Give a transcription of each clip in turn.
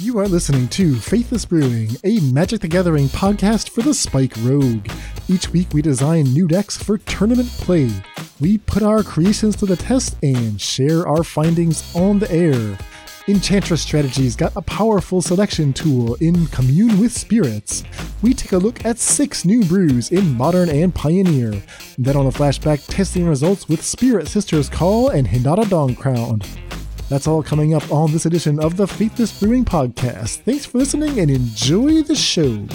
You are listening to Faithless Brewing, a Magic the Gathering podcast for the Spike Rogue. Each week we design new decks for tournament play. We put our creations to the test and share our findings on the air. Enchantress Strategies got a powerful selection tool in Commune with Spirits. We take a look at six new brews in Modern and Pioneer. Then on the flashback, testing results with Spirit Sisters Call and Hinata Dawn Crown. That's all coming up on this edition of the Faithless Brewing Podcast. Thanks for listening and enjoy the show.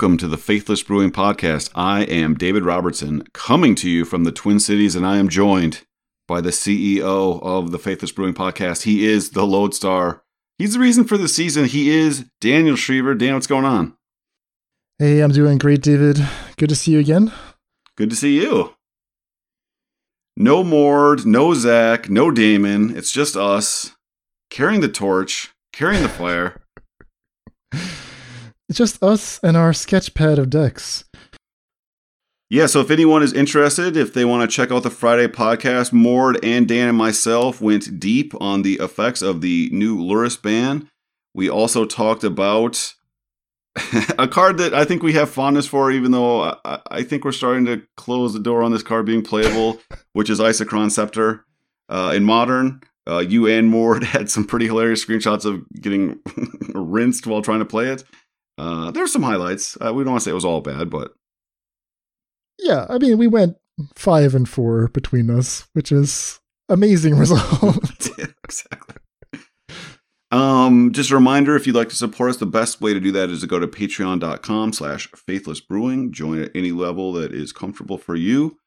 Welcome to the Faithless Brewing Podcast. I am David Robertson, coming to you from the Twin Cities, and I am joined by the CEO of the Faithless Brewing Podcast. He is the Lodestar. He's the reason for the season. He is Daniel Schriever. Dan, what's going on? Hey, I'm doing great, David. Good to see you again. Good to see you. No Mord, no Zach, no Damon. It's just us carrying the torch, carrying the fire. It's just us and our sketchpad of decks. Yeah, so if anyone is interested, if they want to check out the Friday podcast, Mord and Dan and myself went deep on the effects of the new Lurrus ban. We also talked about a card that I think we have fondness for, even though I, I, think we're starting to close the door on this card being playable, which is Isochron Scepter. Uh, in Modern, uh, you and Mord had some pretty hilarious screenshots of getting rinsed while trying to play it. Uh, there's some highlights. Uh, we don't want to say it was all bad, but yeah, I mean, we went five and four between us, which is amazing result. yeah, exactly. Um, just a reminder, if you'd like to support us, the best way to do that is to go to patreon.com slash faithless brewing. Join at any level that is comfortable for you.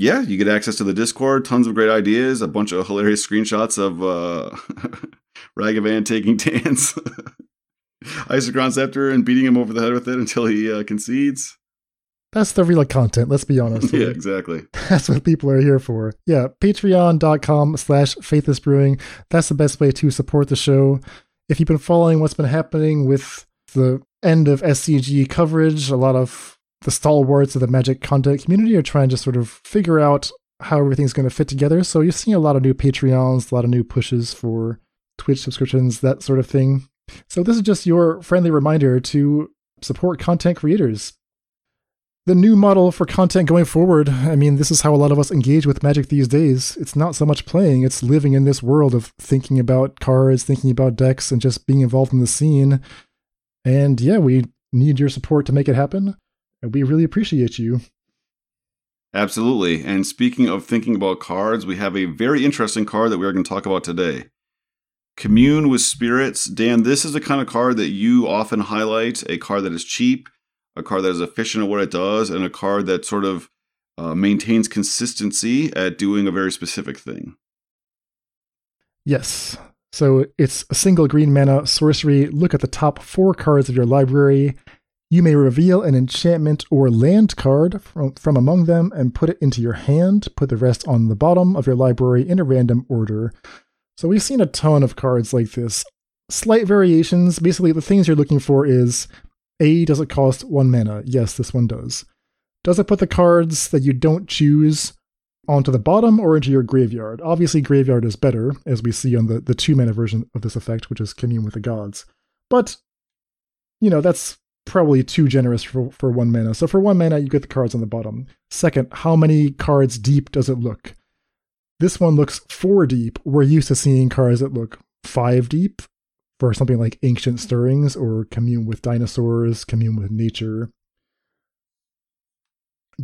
Yeah, you get access to the Discord, tons of great ideas, a bunch of hilarious screenshots of uh Ragavan taking Dan's. Isochron Scepter and beating him over the head with it until he uh, concedes. That's the real content, let's be honest. yeah, exactly. That's what people are here for. Yeah, patreon.com slash faithlessbrewing. That's the best way to support the show. If you've been following what's been happening with the end of SCG coverage, a lot of the stalwarts of the Magic content community are trying to sort of figure out how everything's going to fit together. So you're seeing a lot of new Patreons, a lot of new pushes for Twitch subscriptions, that sort of thing. So, this is just your friendly reminder to support content creators. The new model for content going forward, I mean, this is how a lot of us engage with Magic these days. It's not so much playing, it's living in this world of thinking about cards, thinking about decks, and just being involved in the scene. And yeah, we need your support to make it happen. And we really appreciate you. Absolutely. And speaking of thinking about cards, we have a very interesting card that we are going to talk about today. Commune with Spirits. Dan, this is the kind of card that you often highlight a card that is cheap, a card that is efficient at what it does, and a card that sort of uh, maintains consistency at doing a very specific thing. Yes. So it's a single green mana sorcery. Look at the top four cards of your library. You may reveal an enchantment or land card from, from among them and put it into your hand. Put the rest on the bottom of your library in a random order. So we've seen a ton of cards like this. Slight variations. Basically, the things you're looking for is A, does it cost one mana? Yes, this one does. Does it put the cards that you don't choose onto the bottom or into your graveyard? Obviously, graveyard is better, as we see on the, the two mana version of this effect, which is Commune with the Gods. But, you know, that's probably too generous for, for one mana. So for one mana, you get the cards on the bottom. Second, how many cards deep does it look? This one looks four deep. We're used to seeing cards that look five deep for something like Ancient mm-hmm. Stirrings or Commune with Dinosaurs, Commune with Nature.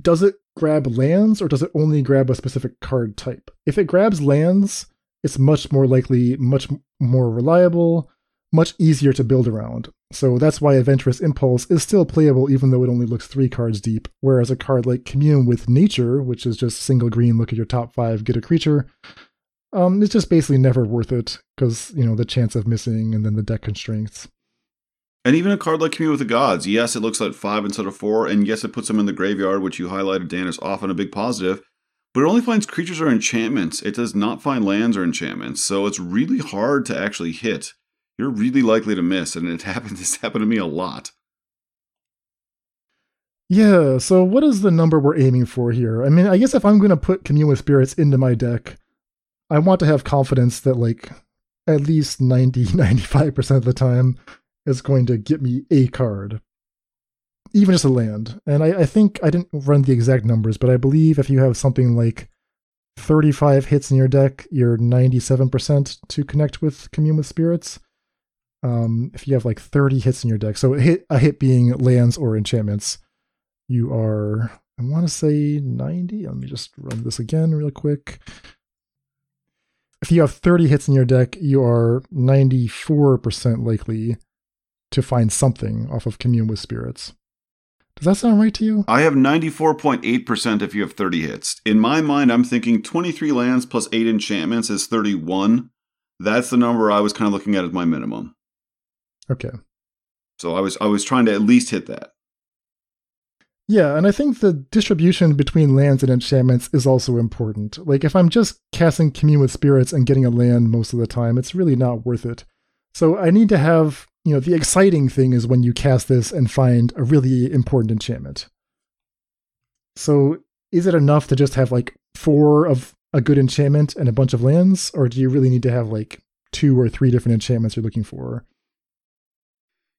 Does it grab lands or does it only grab a specific card type? If it grabs lands, it's much more likely, much more reliable, much easier to build around. So that's why Adventurous Impulse is still playable even though it only looks three cards deep, whereas a card like Commune with Nature, which is just single green, look at your top five, get a creature, um, it's just basically never worth it because, you know, the chance of missing and then the deck constraints. And even a card like Commune with the Gods, yes, it looks like five instead of four, and yes, it puts them in the graveyard, which you highlighted, Dan, is often a big positive. But it only finds creatures or enchantments. It does not find lands or enchantments, so it's really hard to actually hit. You're really likely to miss, and it happened. This happened to me a lot. Yeah, so what is the number we're aiming for here? I mean, I guess if I'm going to put Commune with Spirits into my deck, I want to have confidence that, like, at least 90, 95% of the time is going to get me a card, even just a land. And I, I think I didn't run the exact numbers, but I believe if you have something like 35 hits in your deck, you're 97% to connect with Commune with Spirits. Um, if you have like 30 hits in your deck, so a hit, a hit being lands or enchantments, you are, I want to say 90. Let me just run this again real quick. If you have 30 hits in your deck, you are 94% likely to find something off of Commune with Spirits. Does that sound right to you? I have 94.8% if you have 30 hits. In my mind, I'm thinking 23 lands plus 8 enchantments is 31. That's the number I was kind of looking at as my minimum. Okay. So I was I was trying to at least hit that. Yeah, and I think the distribution between lands and enchantments is also important. Like, if I'm just casting Commune with Spirits and getting a land most of the time, it's really not worth it. So I need to have, you know, the exciting thing is when you cast this and find a really important enchantment. So is it enough to just have like four of a good enchantment and a bunch of lands, or do you really need to have like two or three different enchantments you're looking for?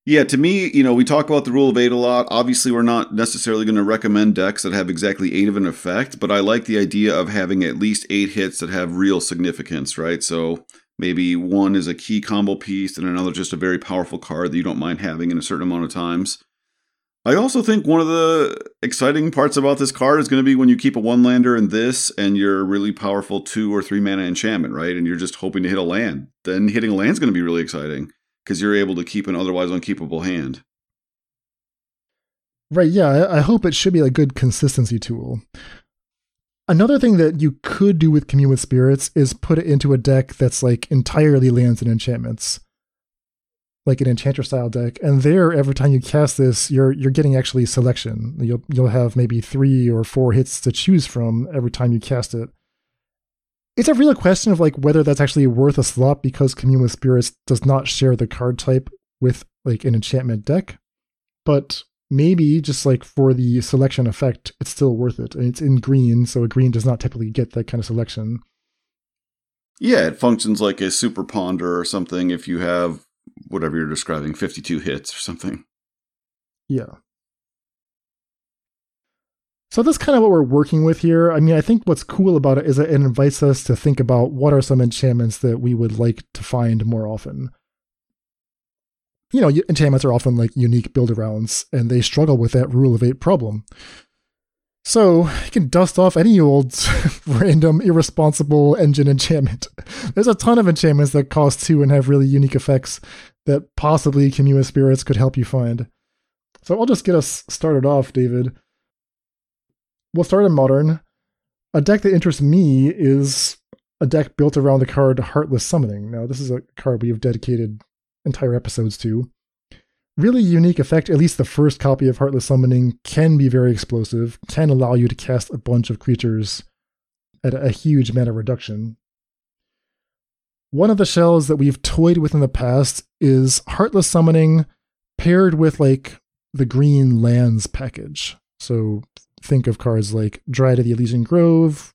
Yeah, to me, you know, we talk about the rule of eight a lot. Obviously, we're not necessarily going to recommend decks that have exactly eight of an effect, but I like the idea of having at least eight hits that have real significance, right? So maybe one is a key combo piece and another just a very powerful card that you don't mind having in a certain amount of times. I also think one of the exciting parts about this card is going to be when you keep a one lander in this and you're really powerful two or three mana enchantment, right? And you're just hoping to hit a land. Then hitting a land is going to be really exciting because you're able to keep an otherwise unkeepable hand. Right, yeah, I hope it should be a good consistency tool. Another thing that you could do with Commune with Spirits is put it into a deck that's like entirely lands and enchantments. Like an enchanter style deck. And there every time you cast this, you're you're getting actually selection. You'll you'll have maybe three or four hits to choose from every time you cast it. It's a real question of like whether that's actually worth a slot because Commune with Spirits does not share the card type with like an enchantment deck. But maybe just like for the selection effect, it's still worth it. And it's in green, so a green does not typically get that kind of selection. Yeah, it functions like a super ponder or something if you have whatever you're describing, 52 hits or something. Yeah. So that's kind of what we're working with here. I mean, I think what's cool about it is that it invites us to think about what are some enchantments that we would like to find more often. You know, enchantments are often like unique build arounds, and they struggle with that rule of eight problem. So you can dust off any old random irresponsible engine enchantment. There's a ton of enchantments that cost two and have really unique effects that possibly Commune Spirits could help you find. So I'll just get us started off, David we'll start in modern. A deck that interests me is a deck built around the card Heartless Summoning. Now, this is a card we have dedicated entire episodes to. Really unique effect, at least the first copy of Heartless Summoning can be very explosive, can allow you to cast a bunch of creatures at a huge mana reduction. One of the shells that we've toyed with in the past is Heartless Summoning paired with like the green lands package. So think of cards like Dryad of the Elysian Grove,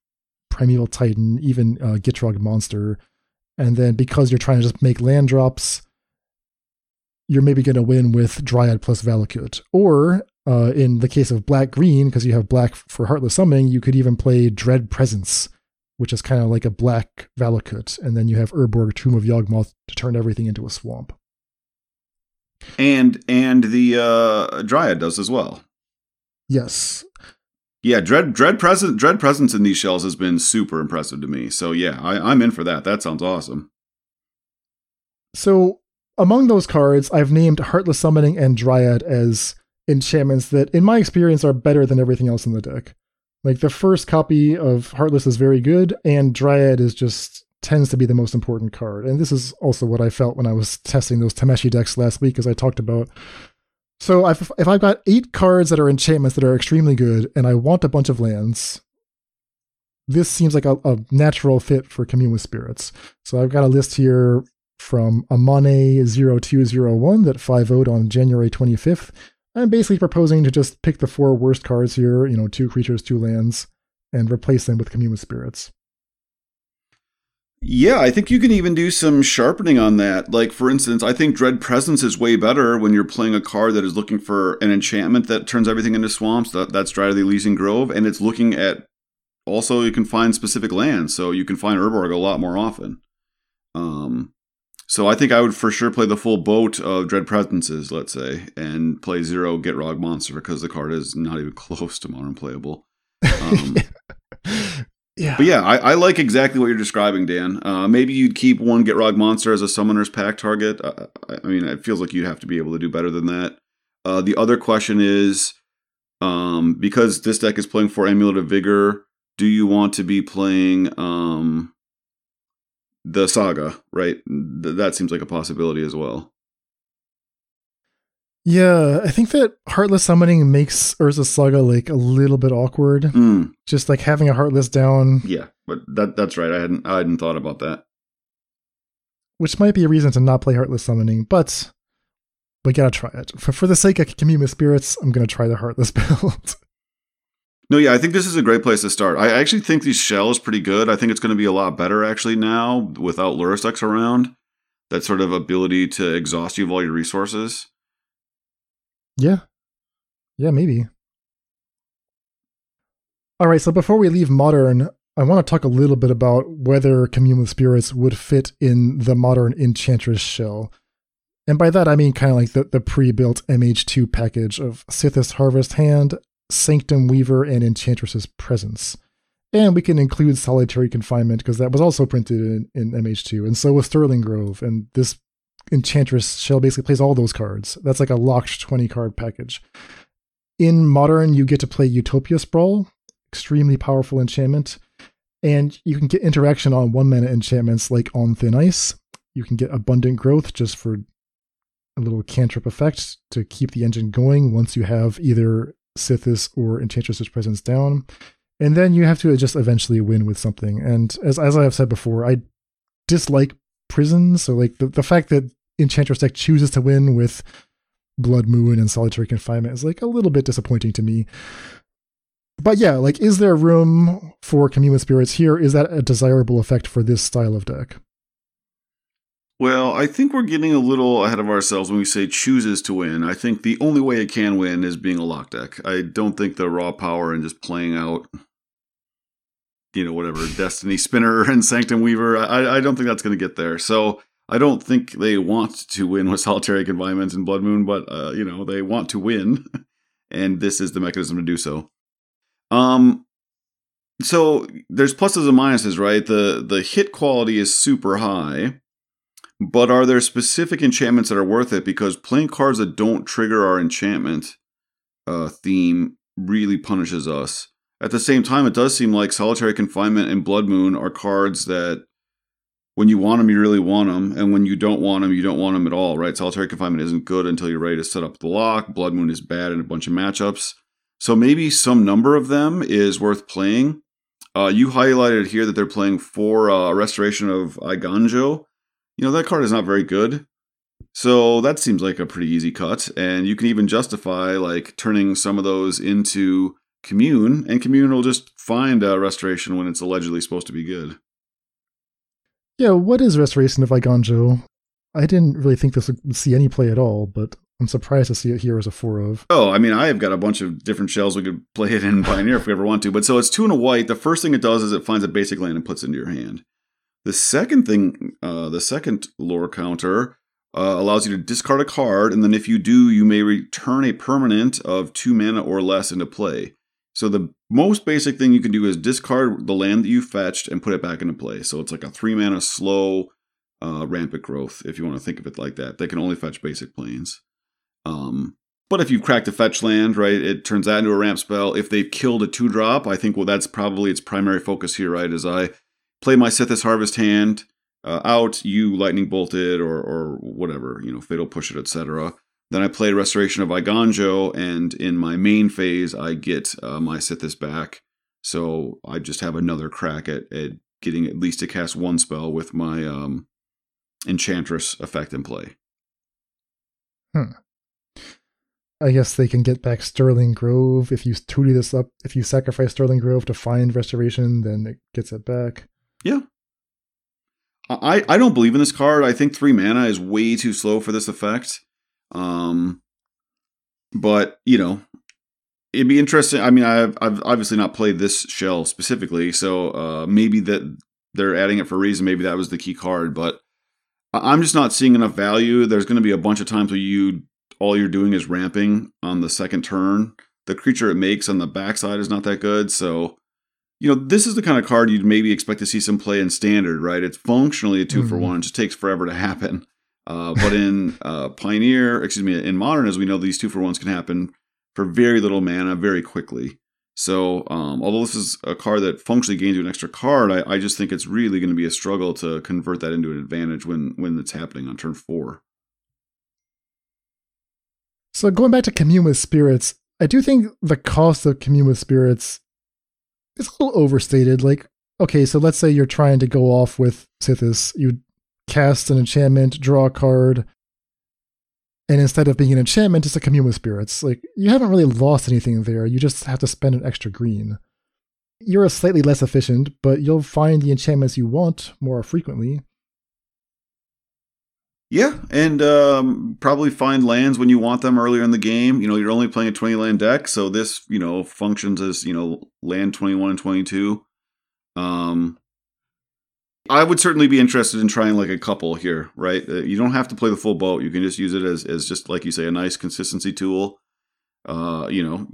Primeval Titan, even uh, Gitrog Monster. And then because you're trying to just make land drops, you're maybe going to win with Dryad plus Valakut. Or uh, in the case of black green, because you have black for Heartless Summoning, you could even play Dread Presence, which is kind of like a black Valakut. And then you have Urborg Tomb of Yawgmoth to turn everything into a swamp. And and the uh, Dryad does as well. Yes. Yeah, dread dread present dread presence in these shells has been super impressive to me. So yeah, I, I'm in for that. That sounds awesome. So among those cards, I've named Heartless Summoning and Dryad as enchantments that, in my experience, are better than everything else in the deck. Like the first copy of Heartless is very good, and Dryad is just tends to be the most important card. And this is also what I felt when I was testing those Tameshi decks last week, as I talked about. So if, if I've got eight cards that are enchantments that are extremely good, and I want a bunch of lands, this seems like a, a natural fit for Commune with Spirits. So I've got a list here from Amane0201 that 5 0 on January 25th. I'm basically proposing to just pick the four worst cards here, you know, two creatures, two lands, and replace them with Commune with Spirits. Yeah, I think you can even do some sharpening on that. Like, for instance, I think Dread Presence is way better when you're playing a card that is looking for an enchantment that turns everything into swamps. That, that's Dryad of the Elysian Grove, and it's looking at also you can find specific lands, so you can find Urborg a lot more often. Um, so I think I would for sure play the full boat of Dread Presences, let's say, and play zero Gitrog Monster because the card is not even close to modern playable. Um, yeah. But yeah, I, I, like exactly what you're describing, Dan. Uh, maybe you'd keep one Get Gitrog Monster as a Summoner's Pact target. Uh, I mean, it feels like you'd have to be able to do better than that. Uh, the other question is um, because this deck is playing for Amulet of Vigor, do you want to be playing um, the saga, right? Th- that seems like a possibility as well. Yeah, I think that heartless summoning makes Urza Saga like a little bit awkward. Mm. Just like having a heartless down. Yeah, but that that's right. I hadn't I hadn't thought about that. Which might be a reason to not play heartless summoning, but we gotta try it. For for the sake of Commune with Spirits, I'm gonna try the heartless build. No, yeah, I think this is a great place to start. I actually think these shell is pretty good. I think it's going to be a lot better actually now without decks around. That sort of ability to exhaust you of all your resources. Yeah. Yeah, maybe. All right, so before we leave modern, I want to talk a little bit about whether Commune with Spirits would fit in the modern Enchantress shell. And by that, I mean kind of like the, the pre built MH2 package of Sythis Harvest Hand, Sanctum Weaver and Enchantress's Presence. And we can include Solitary Confinement because that was also printed in, in MH2, and so was Sterling Grove. And this Enchantress shell basically plays all those cards. That's like a locked 20 card package. In Modern, you get to play Utopia Sprawl, extremely powerful enchantment. And you can get interaction on one mana enchantments like On Thin Ice. You can get Abundant Growth just for a little cantrip effect to keep the engine going once you have either Sythis or Enchantress's presence down. And then you have to just eventually win with something. And as as I have said before, I dislike prisons. So like the, the fact that Enchantress deck chooses to win with Blood Moon and Solitary Confinement is like a little bit disappointing to me. But yeah, like is there room for Commune with Spirits here? Is that a desirable effect for this style of deck? Well, I think we're getting a little ahead of ourselves when we say chooses to win. I think the only way it can win is being a lock deck. I don't think the raw power and just playing out, you know, whatever, Destiny Spinner and Sanctum Weaver, I, I don't think that's going to get there. So I don't think they want to win with Solitary Confinement and Blood Moon, but, uh, you know, they want to win. and this is the mechanism to do so. Um, so there's pluses and minuses, right? The the hit quality is super high but are there specific enchantments that are worth it? Because playing cards that don't trigger our enchantment uh, theme really punishes us. At the same time, it does seem like Solitary Confinement and Blood Moon are cards that, when you want them, you really want them, and when you don't want them, you don't want them at all, right? Solitary Confinement isn't good until you're ready to set up the lock. Blood Moon is bad in a bunch of matchups. So maybe some number of them is worth playing. Uh, you highlighted here that they're playing for uh, Restoration of Eiganjo you know, that card is not very good. So that seems like a pretty easy cut. And you can even justify like turning some of those into commune, and commune will just find a restoration when it's allegedly supposed to be good. Yeah, what is Restoration of Eiganjo? I didn't really think this would see any play at all, but I'm surprised to see it here as a four of. Oh, I mean, I have got a bunch of different shells we could play it in Pioneer if we ever want to. But so it's two and a white. The first thing it does is it finds a basic land and puts it into your hand. The second thing, uh, the second lore counter uh, allows you to discard a card, and then if you do, you may return a permanent of two mana or less into play. So the most basic thing you can do is discard the land that you fetched and put it back into play. So it's like a three mana slow uh, rampant growth, if you want to think of it like that. They can only fetch basic plains. Um, but if you've cracked a fetch land, right, it turns that into a ramp spell. If they've killed a two drop, I think well that's probably its primary focus here, right? Is I play my Sythis Harvest hand uh, out, you lightning bolted or or whatever, you know, fatal push it, etc. Then I play Restoration of Eiganjo, and in my main phase, I get uh, my Sythis back. So I just have another crack at, at getting at least to cast one spell with my um, Enchantress effect in play. Hmm. I guess they can get back Sterling Grove if you 2D this up. If you sacrifice Sterling Grove to find Restoration, then it gets it back. Yeah. I, I don't believe in this card. I think three mana is way too slow for this effect. Um, but you know, it'd be interesting. I mean, I've I've obviously not played this shell specifically, so uh, maybe that they're adding it for a reason. Maybe that was the key card, but I'm just not seeing enough value. There's going to be a bunch of times where you all you're doing is ramping on the second turn. The creature it makes on the backside is not that good, so you know this is the kind of card you'd maybe expect to see some play in standard, right? It's functionally a 2 mm-hmm. for one. It just takes forever to happen. Uh, but in uh, Pioneer, excuse me, in Modern, as we know, these two for ones can happen for very little mana very quickly. So, um, although this is a card that functionally gains you an extra card, I, I just think it's really going to be a struggle to convert that into an advantage when when it's happening on turn four. So, going back to Commune with Spirits, I do think the cost of Commune with Spirits is a little overstated. Like, okay, so let's say you're trying to go off with Sythis, you cast an enchantment, draw a card, and instead of being an enchantment, it's a commune with spirits. Like you haven't really lost anything there. You just have to spend an extra green. You're a slightly less efficient, but you'll find the enchantments you want more frequently. Yeah, and um, probably find lands when you want them earlier in the game. You know, you're only playing a 20 land deck, so this, you know, functions as, you know, land 21 and 22. Um, I would certainly be interested in trying like a couple here, right? Uh, you don't have to play the full boat. You can just use it as, as just like you say, a nice consistency tool. Uh, you know,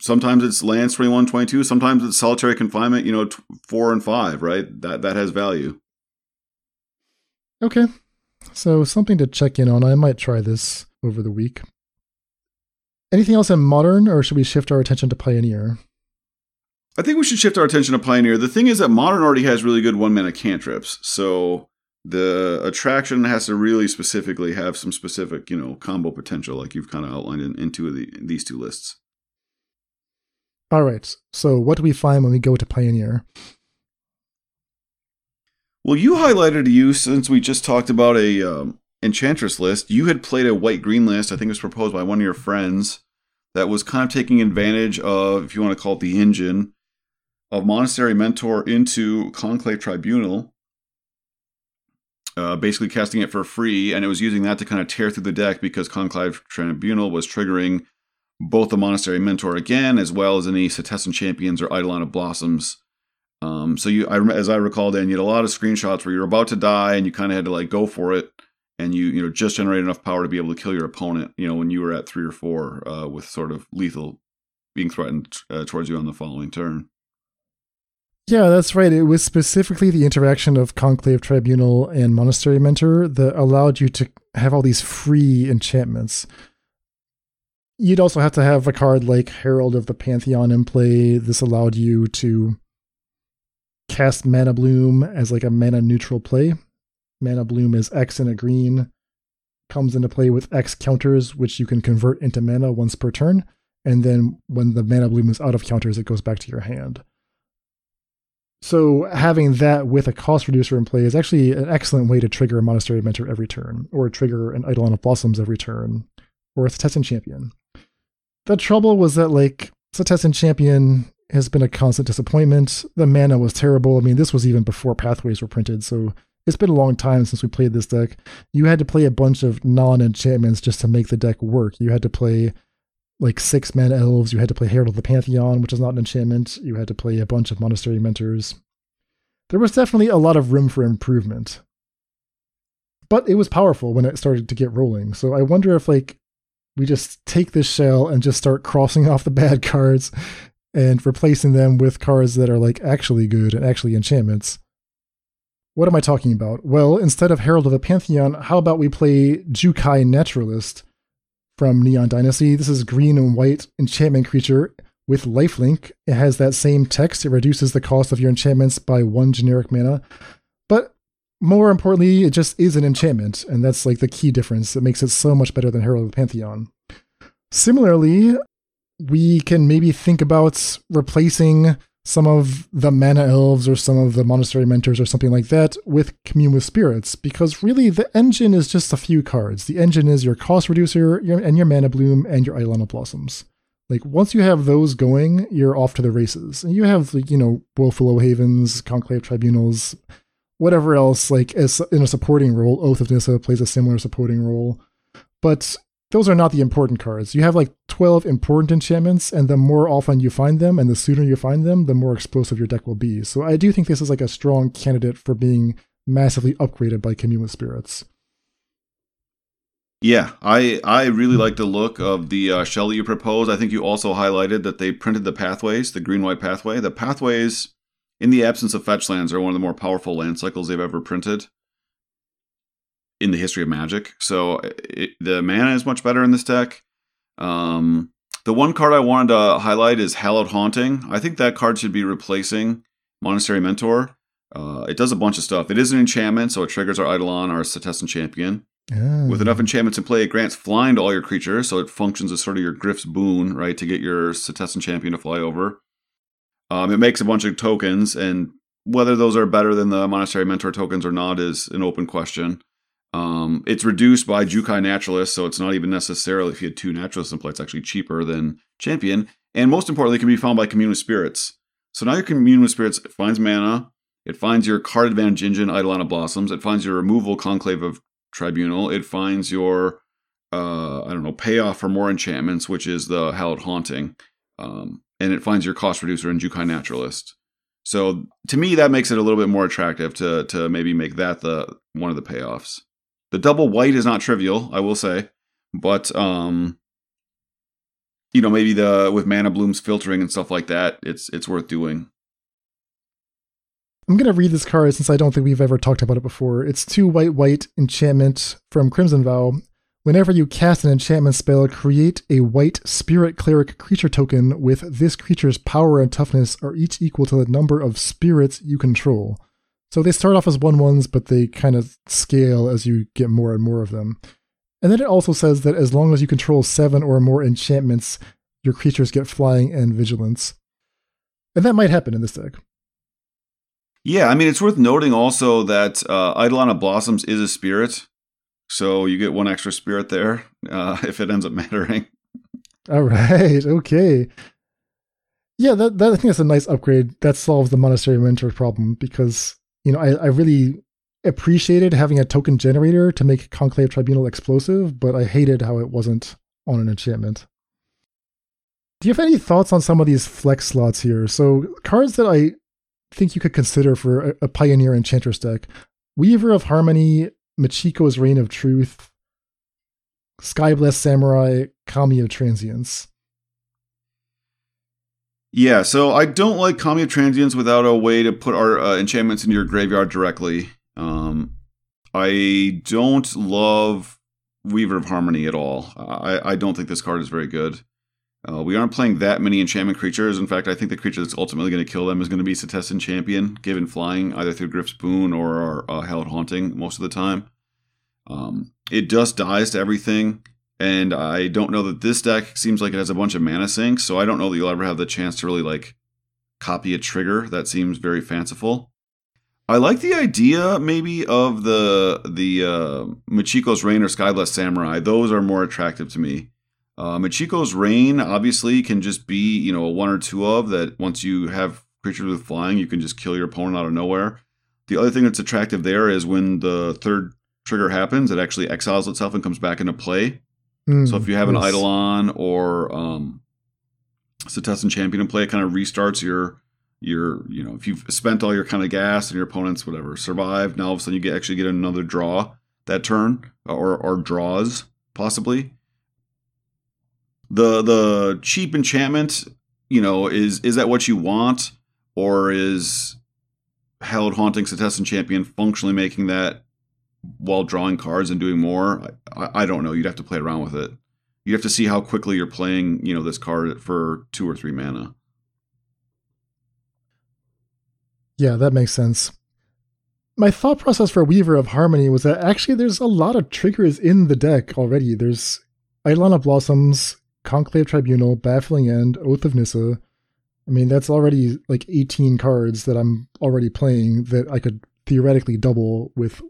sometimes it's lands 21, 22. Sometimes it's solitary confinement, you know, t- four and five, right? That, that has value. Okay. So something to check in on. I might try this over the week. Anything else in modern, or should we shift our attention to Pioneer? I think we should shift our attention to Pioneer. The thing is that Modern already has really good one mana cantrips, so the attraction has to really specifically have some specific, you know, combo potential, like you've kind of outlined in, in two of the, these two lists. All right. So, what do we find when we go to Pioneer? Well, you highlighted you since we just talked about a um, Enchantress list. You had played a white green list. I think it was proposed by one of your friends that was kind of taking advantage of, if you want to call it the engine, of Monastery Mentor into Conclave Tribunal, uh, basically casting it for free, and it was using that to kind of tear through the deck because Conclave Tribunal was triggering both the Monastery Mentor again, as well as any Setessan Champions or Eidolon of Blossoms. Um, so you, I, as I recall, Dan, you had a lot of screenshots where you're about to die and you kind of had to like go for it, and you you know just generate enough power to be able to kill your opponent. You know when you were at three or four uh, with sort of lethal being threatened uh, towards you on the following turn. Yeah, that's right. It was specifically the interaction of Conclave Tribunal and Monastery Mentor that allowed you to have all these free enchantments. You'd also have to have a card like Herald of the Pantheon in play. This allowed you to cast Mana Bloom as like a mana neutral play. Mana Bloom is X and a green, comes into play with X counters, which you can convert into mana once per turn. And then when the Mana Bloom is out of counters, it goes back to your hand. So having that with a cost reducer in play is actually an excellent way to trigger a Monastery Mentor every turn, or trigger an Eidolon of Blossoms every turn, or a Setessan Champion. The trouble was that, like, Setessan Champion has been a constant disappointment. The mana was terrible. I mean, this was even before Pathways were printed, so it's been a long time since we played this deck. You had to play a bunch of non enchantments just to make the deck work. You had to play like six mana elves. You had to play Herald of the Pantheon, which is not an enchantment. You had to play a bunch of monastery mentors. There was definitely a lot of room for improvement. But it was powerful when it started to get rolling. So I wonder if like we just take this shell and just start crossing off the bad cards and replacing them with cards that are like actually good and actually enchantments. What am I talking about? Well, instead of Herald of the Pantheon, how about we play Jukai Naturalist? From Neon Dynasty. This is green and white enchantment creature with lifelink. It has that same text. It reduces the cost of your enchantments by one generic mana. But more importantly, it just is an enchantment, and that's like the key difference that makes it so much better than Herald of the Pantheon. Similarly, we can maybe think about replacing some of the mana elves or some of the monastery mentors or something like that with commune with spirits because really the engine is just a few cards. The engine is your cost reducer and your mana bloom and your of blossoms. Like once you have those going you're off to the races. And you have like you know Wolfwillow Havens conclave tribunals whatever else like as in a supporting role. Oath of nissa plays a similar supporting role. But those are not the important cards. You have like 12 important enchantments, and the more often you find them and the sooner you find them, the more explosive your deck will be. So I do think this is like a strong candidate for being massively upgraded by Commune with Spirits. Yeah, I I really like the look of the uh, shell that you proposed. I think you also highlighted that they printed the pathways, the green white pathway. The pathways, in the absence of fetch lands, are one of the more powerful land cycles they've ever printed in the history of Magic. So it, the mana is much better in this deck. Um, the one card I wanted to highlight is Hallowed Haunting. I think that card should be replacing Monastery Mentor. Uh, it does a bunch of stuff. It is an enchantment, so it triggers our Eidolon, our Setessan Champion. Oh. With enough enchantments in play, it grants flying to all your creatures, so it functions as sort of your Gryff's boon, right, to get your Setessan Champion to fly over. Um, it makes a bunch of tokens, and whether those are better than the Monastery Mentor tokens or not is an open question. Um, it's reduced by Jukai Naturalist, so it's not even necessarily if you had two Naturalists in play, it's actually cheaper than Champion. And most importantly, it can be found by Commune with Spirits. So now your Commune with Spirits finds mana, it finds your card advantage engine, Eidolon Blossoms, it finds your removal Conclave of Tribunal, it finds your, uh, I don't know, payoff for more enchantments, which is the Hallowed Haunting, um, and it finds your cost reducer in Jukai Naturalist. So to me, that makes it a little bit more attractive to to maybe make that the one of the payoffs. The double white is not trivial, I will say, but um, you know, maybe the with mana blooms filtering and stuff like that, it's it's worth doing. I'm gonna read this card since I don't think we've ever talked about it before. It's two white white enchantment from Crimson Vow. Whenever you cast an enchantment spell, create a white spirit cleric creature token with this creature's power and toughness are each equal to the number of spirits you control. So they start off as one ones, but they kind of scale as you get more and more of them. And then it also says that as long as you control seven or more enchantments, your creatures get flying and vigilance. And that might happen in this deck. Yeah, I mean, it's worth noting also that uh, Eidolon of Blossoms is a spirit. So you get one extra spirit there uh, if it ends up mattering. All right. Okay. Yeah, that, that I think that's a nice upgrade. That solves the Monastery Mentor problem because you know, I, I really appreciated having a token generator to make Conclave Tribunal explosive, but I hated how it wasn't on an enchantment. Do you have any thoughts on some of these flex slots here? So, cards that I think you could consider for a, a Pioneer Enchantress deck Weaver of Harmony, Michiko's Reign of Truth, Skyblessed Samurai, Kami of Transience. Yeah, so I don't like Kami of Transience without a way to put our uh, enchantments into your graveyard directly. Um, I don't love Weaver of Harmony at all. I, I don't think this card is very good. Uh, we aren't playing that many enchantment creatures. In fact, I think the creature that's ultimately going to kill them is going to be Setessan Champion, given flying either through Gryff's Boon or uh, Hallowed Haunting most of the time. Um, it just dies to everything. And I don't know that this deck seems like it has a bunch of mana sinks, so I don't know that you'll ever have the chance to really like copy a trigger. That seems very fanciful. I like the idea maybe of the the uh, Michiko's Reign or Skyblessed Samurai. Those are more attractive to me. Uh, Michiko's Reign obviously can just be you know a one or two of that. Once you have creatures with flying, you can just kill your opponent out of nowhere. The other thing that's attractive there is when the third trigger happens, it actually exiles itself and comes back into play. Mm, so if you have an Eidolon or um, Setessan Champion in play, it kind of restarts your your you know if you've spent all your kind of gas and your opponents whatever survived, now all of a sudden you get actually get another draw that turn or or draws possibly. The the cheap enchantment, you know, is is that what you want, or is Hallowed Haunting Setessan Champion functionally making that while drawing cards and doing more. I, I don't know. You'd have to play around with it. You have to see how quickly you're playing, you know, this card for two or three mana. Yeah, that makes sense. My thought process for Weaver of Harmony was that actually there's a lot of triggers in the deck already. There's Eidolon Blossoms, Conclave Tribunal, Baffling End, Oath of Nissa. I mean, that's already like 18 cards that I'm already playing that I could theoretically double with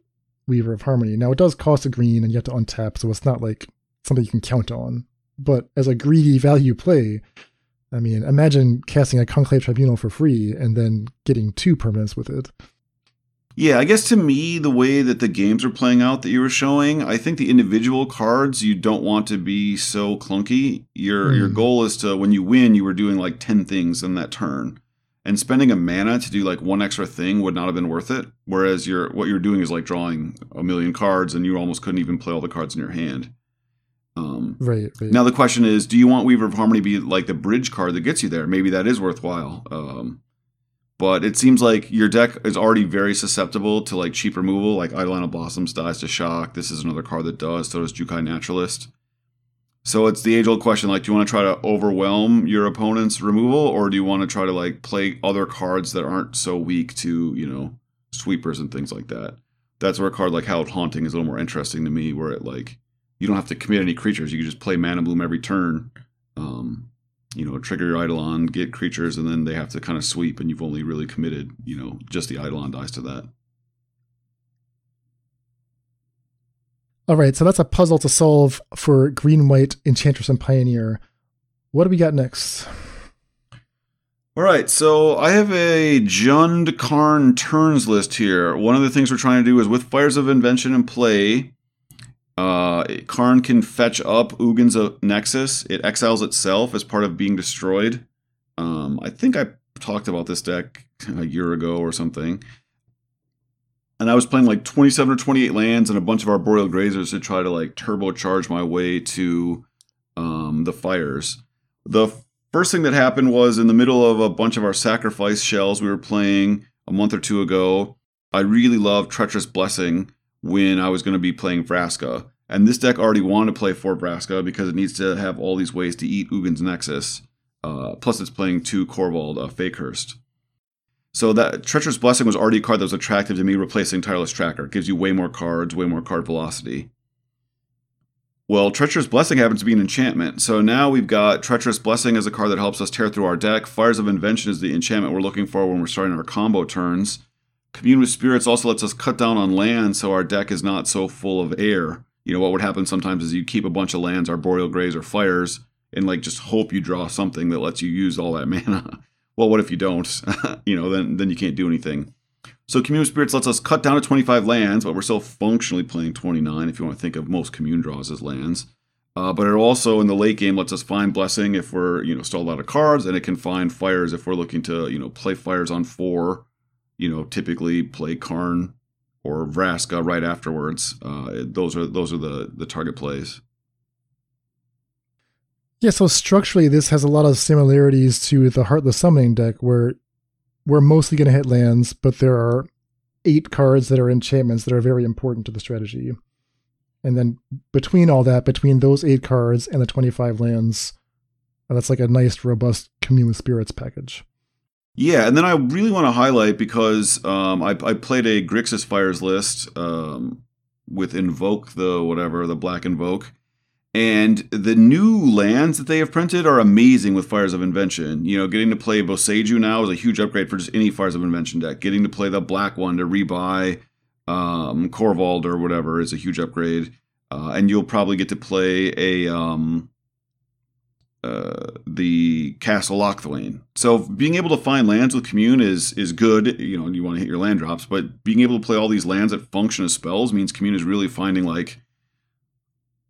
Weaver of Harmony. Now, it does cost a green and you have to untap, so it's not like something you can count on. But as a greedy value play, I mean, imagine casting a Conclave Tribunal for free and then getting two permanents with it. Yeah, I guess to me, the way that the games are playing out that you were showing, I think the individual cards you don't want to be so clunky. Your mm. your hmm. goal is to when you win, you were doing like ten things in that turn, and spending a mana to do like one extra thing would not have been worth it. Whereas you're what you're doing is like drawing a million cards, and you almost couldn't even play all the cards in your hand. Um, right, right, Now the question is, do you want Weaver of Harmony be like the bridge card that gets you there? Maybe that is worthwhile. Um, but it seems like your deck is already very susceptible to like cheap removal, like Eidolon of Blossoms dies to shock. This is another card that does. So does Jukai Naturalist. So it's the age old question: like, do you want to try to overwhelm your opponent's removal, or do you want to try to like play other cards that aren't so weak to you know sweepers and things like that? That's where a card like Hallowed Haunting is a little more interesting to me, where it like you don't have to commit any creatures; you can just play Mana Bloom every turn. Um, you know, trigger your Eidolon, get creatures, and then they have to kind of sweep, and you've only really committed, you know, just the Eidolon dies to that. All right, so that's a puzzle to solve for Green White Enchantress and Pioneer. What do we got next? All right, so I have a Jund Karn turns list here. One of the things we're trying to do is with Fires of Invention in play, uh, Karn can fetch up Ugin's Nexus. It exiles itself as part of being destroyed. Um, I think I talked about this deck a year ago or something. And I was playing like 27 or 28 lands and a bunch of Arboreal Grazers to try to like turbocharge my way to um, the fires. The first thing that happened was in the middle of a bunch of our sacrifice shells we were playing a month or two ago. I really love Treacherous Blessing when I was going to be playing Vraska. And this deck already wanted to play for Vraska because it needs to have all these ways to eat Ugin's Nexus. Uh, plus, it's playing two Korvold uh, Fae-Cursed. So that Treacherous Blessing was already a card that was attractive to me, replacing Tireless Tracker. It gives you way more cards, way more card velocity. Well, Treacherous Blessing happens to be an enchantment. So now we've got Treacherous Blessing as a card that helps us tear through our deck. Fires of Invention is the enchantment we're looking for when we're starting our combo turns. Commune with Spirits also lets us cut down on land so our deck is not so full of air. You know, what would happen sometimes is you keep a bunch of lands, Arboreal Grazers or Fires, and like just hope you draw something that lets you use all that mana. Well, what if you don't? you know, then then you can't do anything. So Commune Spirits lets us cut down to 25 lands, but we're still functionally playing 29 if you want to think of most commune draws as lands. Uh, but it also in the late game lets us find blessing if we're you know stalled out of cards, and it can find fires if we're looking to you know play fires on four you know, typically play Karn or Vraska right afterwards. Uh, those are those are the the target plays. Yeah, so structurally, this has a lot of similarities to the Heartless Summoning deck, where we're mostly going to hit lands, but there are eight cards that are enchantments that are very important to the strategy. And then between all that, between those eight cards and the 25 lands, that's like a nice, robust Commune with Spirits package. Yeah, and then I really want to highlight because um, I, I, played a Grixis Fires list um, with Invoke the whatever the Black Invoke, and the new lands that they have printed are amazing with Fires of Invention. You know, getting to play Boseiju now is a huge upgrade for just any Fires of Invention deck. Getting to play the black one to rebuy um, Korvold or whatever is a huge upgrade, uh, and you'll probably get to play a um, uh, the Castle Locthwain. So being able to find lands with commune is is good. You know, you want to hit your land drops, but being able to play all these lands that function as spells means commune is really finding like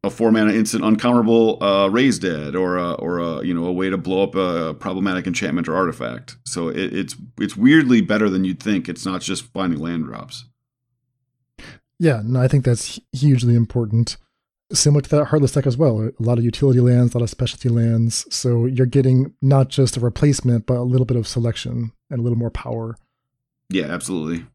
a four mana instant uncomfortable uh, raise dead or a, or a you know a way to blow up a problematic enchantment or artifact. So it, it's it's weirdly better than you'd think. It's not just finding land drops. Yeah, no, I think that's hugely important similar to that Heartless deck as well. A lot of utility lands, a lot of specialty lands. So you're getting not just a replacement, but a little bit of selection and a little more power. Yeah, absolutely.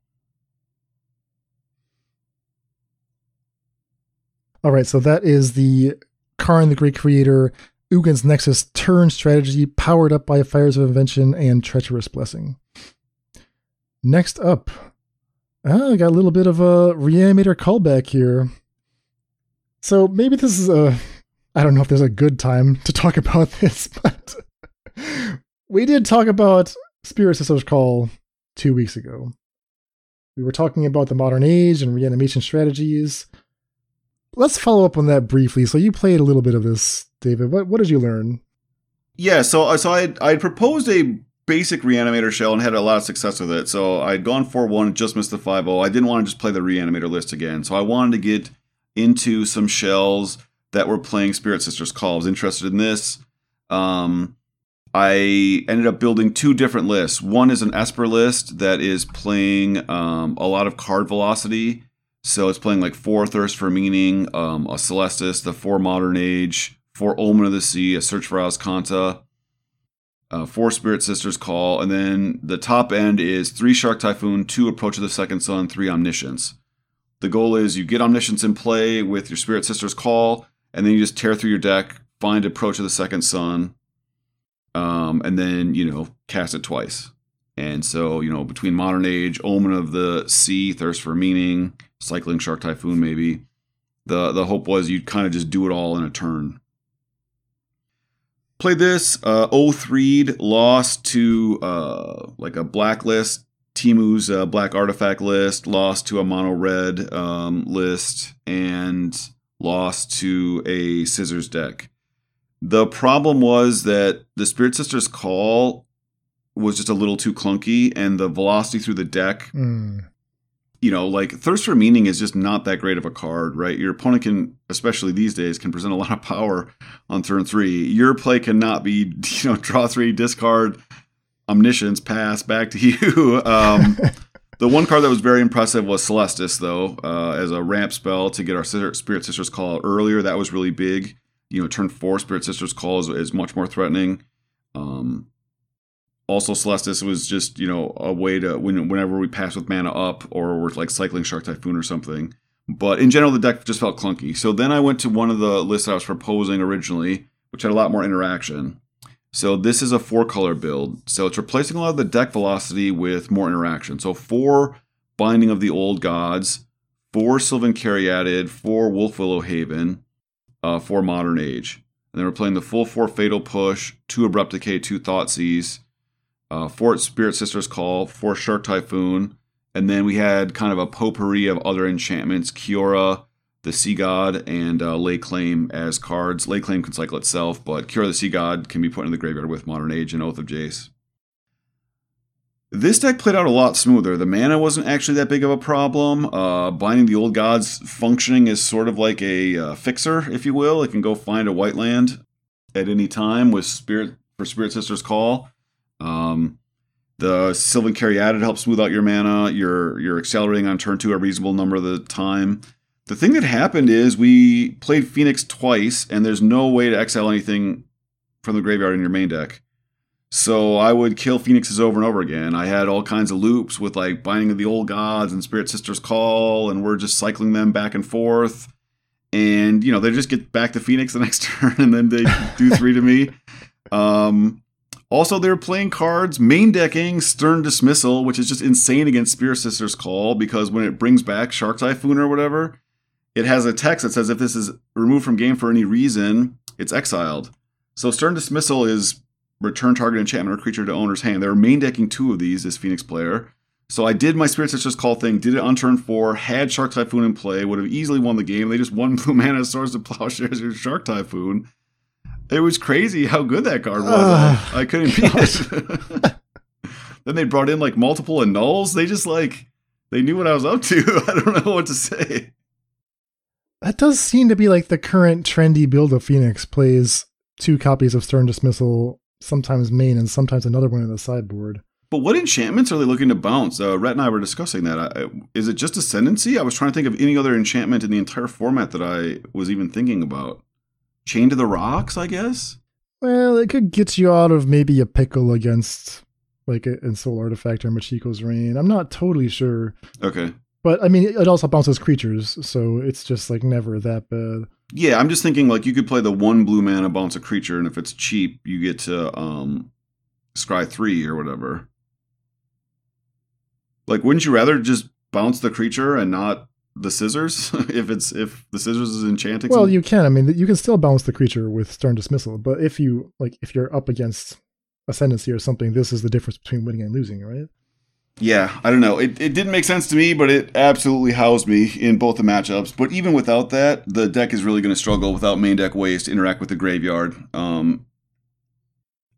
All right, so that is the Karn the Great Creator, Ugin's Nexus turn strategy powered up by Fires of Invention and Treacherous Blessing. Next up, ah, I got a little bit of a reanimator callback here. So maybe this is a, I don't know if there's a good time to talk about this, but we did talk about Spirit Sisters Call two weeks ago. We were talking about the modern age and reanimation strategies. Let's follow up on that briefly. So you played a little bit of this, David. What what did you learn? Yeah, so so I I proposed a basic reanimator shell and had a lot of success with it. So I'd gone 4 1, just missed the 5 0. I didn't want to just play the reanimator list again. So I wanted to get into some shells that were playing Spirit Sisters Call. I was interested in this. Um, I ended up building two different lists. One is an Esper list that is playing um, a lot of card velocity. So it's playing like four Thirst for Meaning, um, a Celestus, the four Modern Age, four Omen of the Sea, a Search for Azcanta, uh, four Spirit Sisters Call, and then the top end is three Shark Typhoon, two Approach of the Second Sun, three Omniscience. The goal is you get Omniscience in play with your Spirit Sisters Call, and then you just tear through your deck, find Approach of the Second Sun, um, and then you know cast it twice. And so you know between Modern Age, Omen of the Sea, Thirst for Meaning, Cycling Shark Typhoon, maybe the the hope was you'd kind of just do it all in a turn. Played this. Uh, 03 lost to uh, like a blacklist. Timu's uh, black artifact list lost to a mono red um, list and lost to a scissors deck. The problem was that the Spirit Sisters call was just a little too clunky, and the velocity through the deck Mm. You know, like Thirst for Meaning is just not that great of a card, right? Your opponent can, especially these days, can present a lot of power on turn three. Your play cannot be, you know, draw three, discard, omniscience, pass back to you. Um, the one card that was very impressive was Celestus, though, uh, as a ramp spell to get our Spirit Sisters call earlier. That was really big. You know, turn four Spirit Sisters call is, is much more threatening. Um, also, Celestus was just you know a way to when, whenever we pass with mana up or we're like cycling Shark Typhoon or something. But in general, the deck just felt clunky. So then I went to one of the lists I was proposing originally, which had a lot more interaction. So this is a four color build. So it's replacing a lot of the deck velocity with more interaction. So four Binding of the Old Gods, four Sylvan Caryatid, four Wolfwillow Haven, uh, four Modern Age. And then we're playing the full four Fatal Push, two Abrupt Decay, two Thoughtseize, uh, four Spirit Sisters Call, four Shark Typhoon, and then we had kind of a potpourri of other enchantments, Kiora, the Sea God, and uh, Lay Claim as cards. Lay Claim can cycle itself, but Kiora the Sea God can be put in the graveyard with Modern Age and Oath of Jace. This deck played out a lot smoother. The mana wasn't actually that big of a problem. Uh, Binding the Old Gods functioning is sort of like a uh, fixer, if you will. It can go find a white land at any time with Spirit for Spirit Sisters Call. Um, the Sylvan Caryatid helps smooth out your mana. You're you're accelerating on turn two a reasonable number of the time. The thing that happened is we played Phoenix twice, and there's no way to exile anything from the graveyard in your main deck. So I would kill Phoenixes over and over again. I had all kinds of loops with like Binding of the Old Gods and Spirit Sisters Call, and we're just cycling them back and forth. And you know they just get back to Phoenix the next turn, and then they do three to me. Um, also, they're playing cards, main decking Stern Dismissal, which is just insane against Spirit Sisters Call because when it brings back Shark Typhoon or whatever, it has a text that says if this is removed from game for any reason, it's exiled. So Stern Dismissal is return target enchantment or creature to owner's hand. They were main decking two of these as Phoenix player. So I did my Spirit Sisters Call thing, did it on turn four, had Shark Typhoon in play, would have easily won the game. They just won blue mana, Swords of Plowshares, or Shark Typhoon. It was crazy how good that card was. Ah, I couldn't beat it. then they brought in like multiple annuls. They just like they knew what I was up to. I don't know what to say. That does seem to be like the current trendy build of Phoenix plays two copies of Stern Dismissal, sometimes main and sometimes another one in the sideboard. But what enchantments are they looking to bounce? Uh, Rhett and I were discussing that. I- is it just Ascendancy? I was trying to think of any other enchantment in the entire format that I was even thinking about. Chain to the Rocks, I guess. Well, it could get you out of maybe a pickle against like a, a Soul Artifact or Michiko's Reign. I'm not totally sure. Okay. But I mean, it also bounces creatures, so it's just like never that bad. Yeah, I'm just thinking like you could play the one blue mana bounce a creature, and if it's cheap, you get to um, scry three or whatever. Like, wouldn't you rather just bounce the creature and not the scissors if it's if the scissors is enchanting? Well, something? you can. I mean, you can still balance the creature with stern dismissal, but if you like, if you're up against ascendancy or something, this is the difference between winning and losing, right? Yeah, I don't know. It, it didn't make sense to me, but it absolutely housed me in both the matchups. But even without that, the deck is really going to struggle without main deck waste to interact with the graveyard. Um,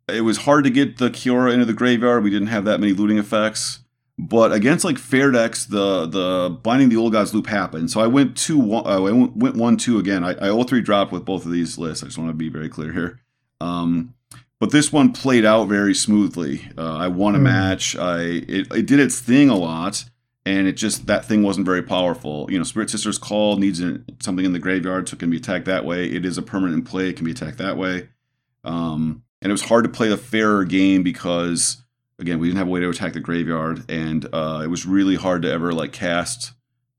it was hard to get the Kiora into the graveyard. We didn't have that many looting effects. But against like fair decks, the the binding the old gods loop happened. So I went two one. Uh, I went, went one two again. I, I 3 dropped with both of these lists. I just want to be very clear here. Um, but this one played out very smoothly. Uh, I won a Mm. match. I it, it did its thing a lot, and it just that thing wasn't very powerful. You know, Spirit Sisters Call needs something in the graveyard, so it can be attacked that way. It is a permanent play; it can be attacked that way. Um, and it was hard to play the fairer game because again, we didn't have a way to attack the graveyard, and uh, it was really hard to ever like cast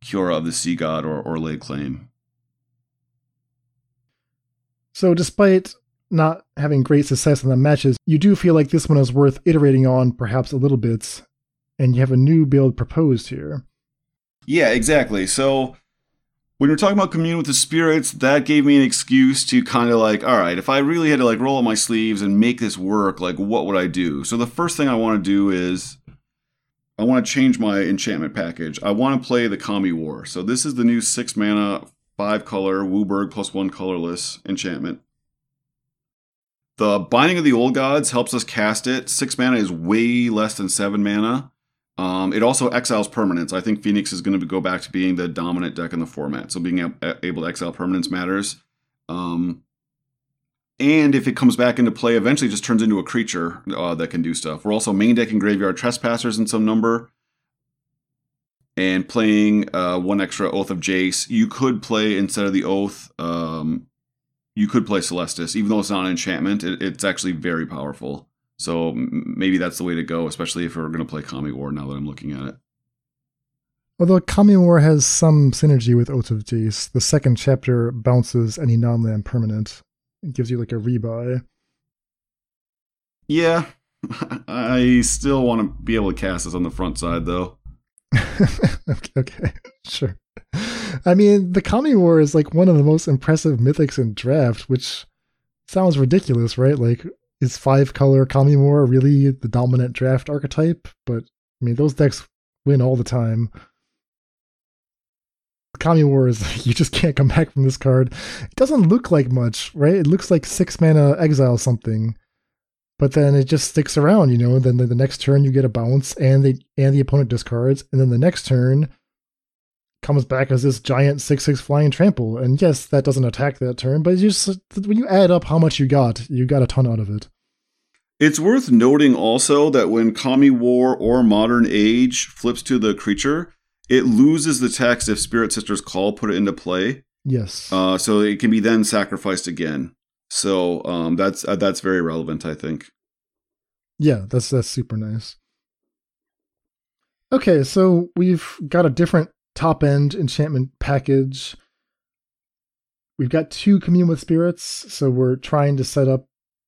Kiora of the Sea God or or lay claim. So, despite not having great success in the matches, you do feel like this one is worth iterating on perhaps a little bit, and you have a new build proposed here. Yeah, exactly. So when you're talking about commune with the spirits, that gave me an excuse to kind of like, all right, if I really had to like roll up my sleeves and make this work, like what would I do? So the first thing I want to do is I want to change my enchantment package. I want to play the Kami War. So this is the new six mana, five color WUBRG plus one colorless enchantment. The Binding of the Old Gods helps us cast it. Six mana is way less than seven mana. Um, it also exiles permanents. I think Phoenix is going to go back to being the dominant deck in the format. So being able to exile permanents matters. Um, and if it comes back into play, eventually just turns into a creature uh, that can do stuff. We're also main decking Graveyard Trespassers in some number. And playing uh, one extra Oath of Jace. You could play, instead of the Oath, um, you could play Celestus. Even though it's not an enchantment, it, it's actually very powerful. So maybe that's the way to go, especially if we're going to play Kami War now that I'm looking at it. Although Kami War has some synergy with Oath of the second chapter bounces any non land permanent. It gives you like a rebuy. Yeah, I still want to be able to cast this on the front side, though. okay, okay, sure. I mean, the Kami War is like one of the most impressive mythics in draft, which sounds ridiculous, right? Like, is five color Kami War really the dominant draft archetype? But I mean, those decks win all the time. Kami War is you just can't come back from this card. It doesn't look like much, right? It looks like six mana exile something, but then it just sticks around, you know. Then the, the next turn you get a bounce, and the and the opponent discards, and then the next turn comes back as this giant six six flying trample. And yes, that doesn't attack that turn, but you just when you add up how much you got, you got a ton out of it. It's worth noting also that when Kami War or Modern Age flips to the creature, it loses the text if Spirit Sisters Call put it into play. Yes. Uh, so it can be then sacrificed again. So um, that's uh, that's very relevant, I think. Yeah, that's that's super nice. Okay, so we've got a different top end enchantment package. We've got two commune with spirits, so we're trying to set up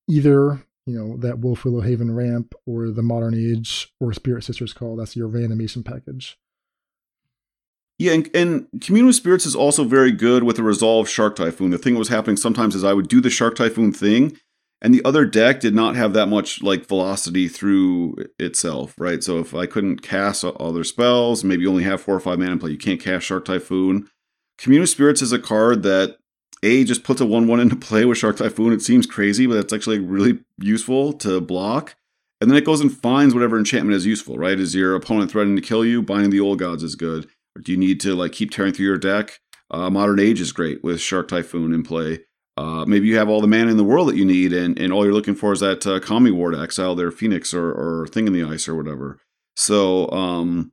either you know that Wolfwillow Haven ramp or the Modern Age or Spirit Sisters Call. That's your reanimation package. Yeah, and, and Commune with Spirits is also very good with the Resolve Shark Typhoon. The thing that was happening sometimes is I would do the Shark Typhoon thing, and the other deck did not have that much like velocity through itself, right? So if I couldn't cast other spells, maybe you only have four or five mana in play, you can't cast Shark Typhoon. Commune with Spirits is a card that a just puts a one one into play with Shark Typhoon. It seems crazy, but it's actually really useful to block. And then it goes and finds whatever enchantment is useful, right? Is your opponent threatening to kill you? Binding the Old Gods is good. Or do you need to like keep tearing through your deck? Uh, Modern Age is great with Shark Typhoon in play. Uh, maybe you have all the mana in the world that you need, and, and all you're looking for is that uh, Kami War to exile their Phoenix or, or Thing in the Ice or whatever. So um,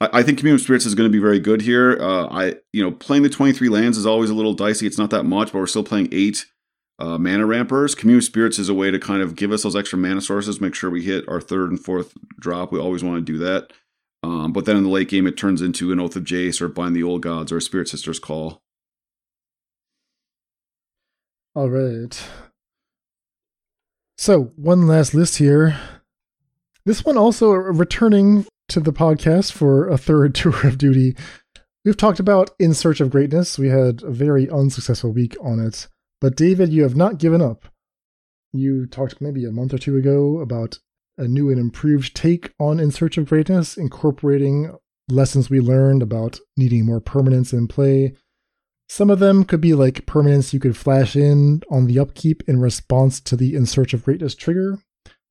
I, I think Commune with Spirits is going to be very good here. Uh, I you know playing the 23 lands is always a little dicey. It's not that much, but we're still playing eight uh, mana rampers. Commune with Spirits is a way to kind of give us those extra mana sources, make sure we hit our third and fourth drop. We always want to do that. Um, but then in the late game, it turns into an Oath of Jace or Bind the Old Gods or Spirit Sisters Call. All right. So, one last list here. This one also uh, returning to the podcast for a third tour of duty. We've talked about In Search of Greatness. We had a very unsuccessful week on it. But, David, you have not given up. You talked maybe a month or two ago about a new and improved take on In Search of Greatness, incorporating lessons we learned about needing more permanence in play. Some of them could be like permanence you could flash in on the upkeep in response to the In Search of Greatness trigger.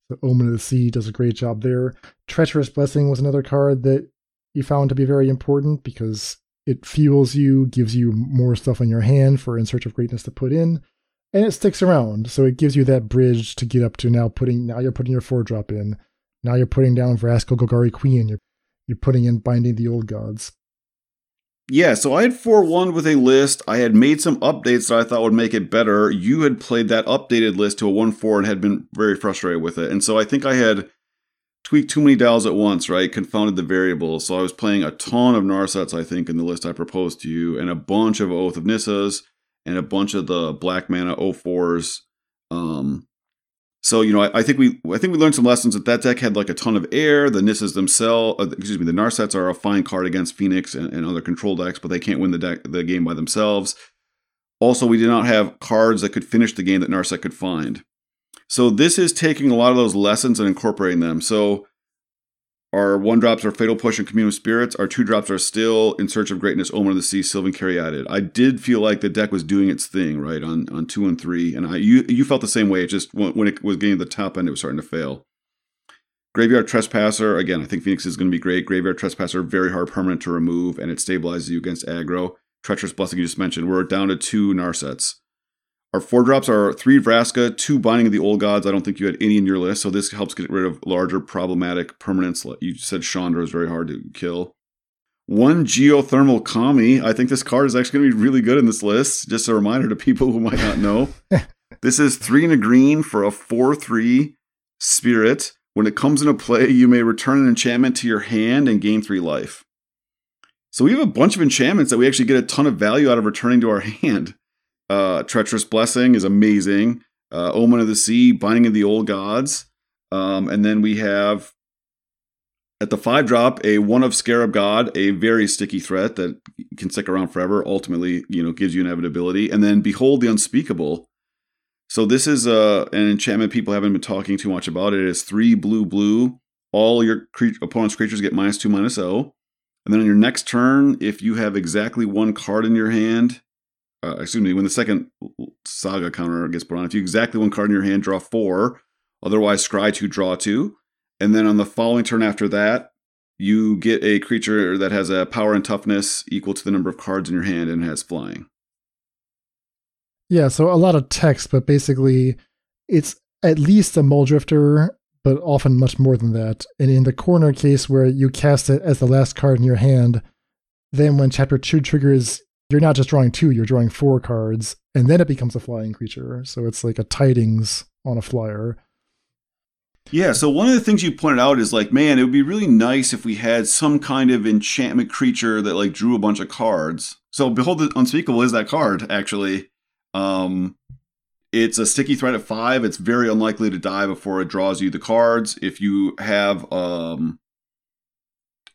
The Omen of the Sea does a great job there. Treacherous Blessing was another card that you found to be very important because it fuels you, gives you more stuff on your hand for In Search of Greatness to put in, and it sticks around. So it gives you that bridge to get up to now putting now you're putting your four drop in. Now you're putting down Vraska Golgari Queen. You're you're putting in Binding the Old Gods. Yeah, so I had 4 1 with a list. I had made some updates that I thought would make it better. You had played that updated list to a 1 4 and had been very frustrated with it. And so I think I had tweaked too many dials at once, right? Confounded the variables. So I was playing a ton of Narsets, I think, in the list I proposed to you, and a bunch of Oath of Nissas, and a bunch of the black mana 04s. Um, so you know, I, I, think we I think we learned some lessons that that deck had like a ton of air. The Nissas themselves, uh, excuse me, the Narsets are a fine card against Phoenix and, and other control decks, but they can't win the deck the game by themselves. Also, we did not have cards that could finish the game that Narset could find. So this is taking a lot of those lessons and incorporating them. So our one drops are Fatal Push and Commune Spirits. Our two drops are still In Search of Greatness, Omen of the Sea, Sylvan Caryatid. I did feel like the deck was doing its thing, right, on, on two and three. And I you you felt the same way. It just when it was getting to the top end, it was starting to fail. Graveyard Trespasser, again, I think Phoenix is going to be great. Graveyard Trespasser, very hard permanent to remove, and it stabilizes you against aggro. Treacherous Blessing, you just mentioned. We're down to two Narsets. Our four drops are three Vraska, two Binding of the Old Gods. I don't think you had any in your list, so this helps get rid of larger problematic permanents. You said Chandra is very hard to kill. One Geothermal Kami. I think this card is actually going to be really good in this list. Just a reminder to people who might not know. this is three and a green for a 4 3 spirit. When it comes into play, you may return an enchantment to your hand and gain three life. So we have a bunch of enchantments that we actually get a ton of value out of returning to our hand. Uh, Treacherous Blessing is amazing. Uh, Omen of the Sea, Binding of the Old Gods. Um, and then we have at the five drop a one of Scarab God, a very sticky threat that can stick around forever. Ultimately, you know, gives you inevitability. And then Behold the Unspeakable. So this is uh, an enchantment people haven't been talking too much about. It is three blue blue. All your cre- opponent's creatures get minus two minus O. Oh. And then on your next turn, if you have exactly one card in your hand, uh, excuse me, when the second saga counter gets put on, if you exactly one card in your hand, draw four. Otherwise, scry two, draw two. And then on the following turn after that, you get a creature that has a power and toughness equal to the number of cards in your hand and has flying. Yeah, so a lot of text, but basically it's at least a Mulldrifter, but often much more than that. And in the corner case where you cast it as the last card in your hand, then when chapter 2 triggers, you're not just drawing two, you're drawing four cards, and then it becomes a flying creature. So it's like a tidings on a flyer. Yeah, so one of the things you pointed out is like, man, it would be really nice if we had some kind of enchantment creature that like drew a bunch of cards. So Behold the Unspeakable is that card, actually. Um it's a sticky threat at five. It's very unlikely to die before it draws you the cards. If you have um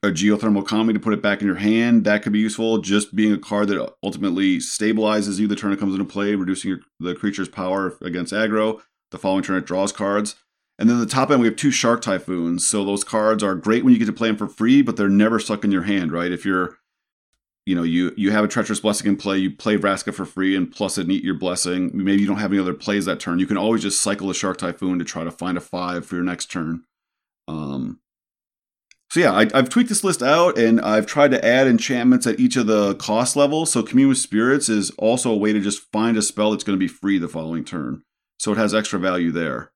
a geothermal kami to put it back in your hand. That could be useful. Just being a card that ultimately stabilizes you the turn it comes into play, reducing your, the creature's power against aggro. The following turn it draws cards. And then the top end, we have two Shark Typhoons. So those cards are great when you get to play them for free, but they're never stuck in your hand, right? If you're, you know, you you have a Treacherous Blessing in play, you play Vraska for free, and plus it eat your blessing. Maybe you don't have any other plays that turn. You can always just cycle a Shark Typhoon to try to find a five for your next turn. Um, so yeah, I, have tweaked this list out and I've tried to add enchantments at each of the cost levels. So Commune with Spirits is also a way to just find a spell that's going to be free the following turn. So it has extra value there.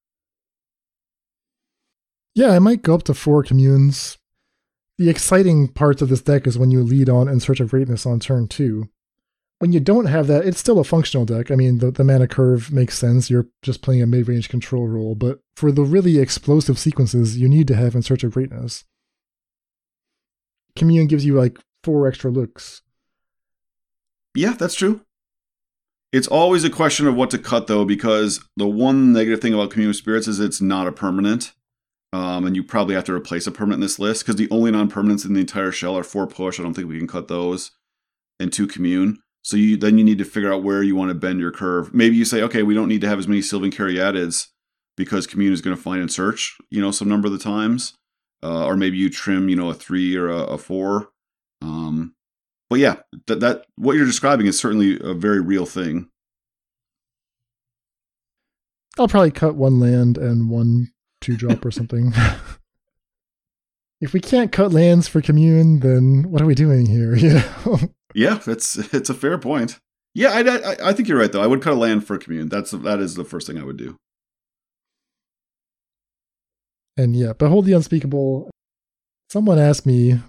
Yeah, I might go up to four communes. The exciting parts of this deck is when you lead on in search of greatness on turn two. When you don't have that, it's still a functional deck. I mean, the, the mana curve makes sense. You're just playing a mid range control role. But for the really explosive sequences, you need to have in search of greatness. Commune gives you like four extra looks. Yeah, that's true. It's always a question of what to cut, though, because the one negative thing about Commune Spirits is it's not a permanent. Um, and you probably have to replace a permanent in this list because the only non permanents in the entire shell are four push. I don't think we can cut those, and two commune. So you then you need to figure out where you want to bend your curve. Maybe you say, okay, we don't need to have as many Sylvan Caryatids because commune is going to find and search, you know, some number of the times. Uh, or maybe you trim, you know, a three or a, a four. Um, but yeah, that that what you're describing is certainly a very real thing. I'll probably cut one land and one two drop or something. if we can't cut lands for commune, then what are we doing here? You know? yeah, that's it's a fair point. Yeah, I, I, I think you're right though. I would cut a land for commune. That's that is the first thing I would do. And yeah, behold the unspeakable. Someone asked me,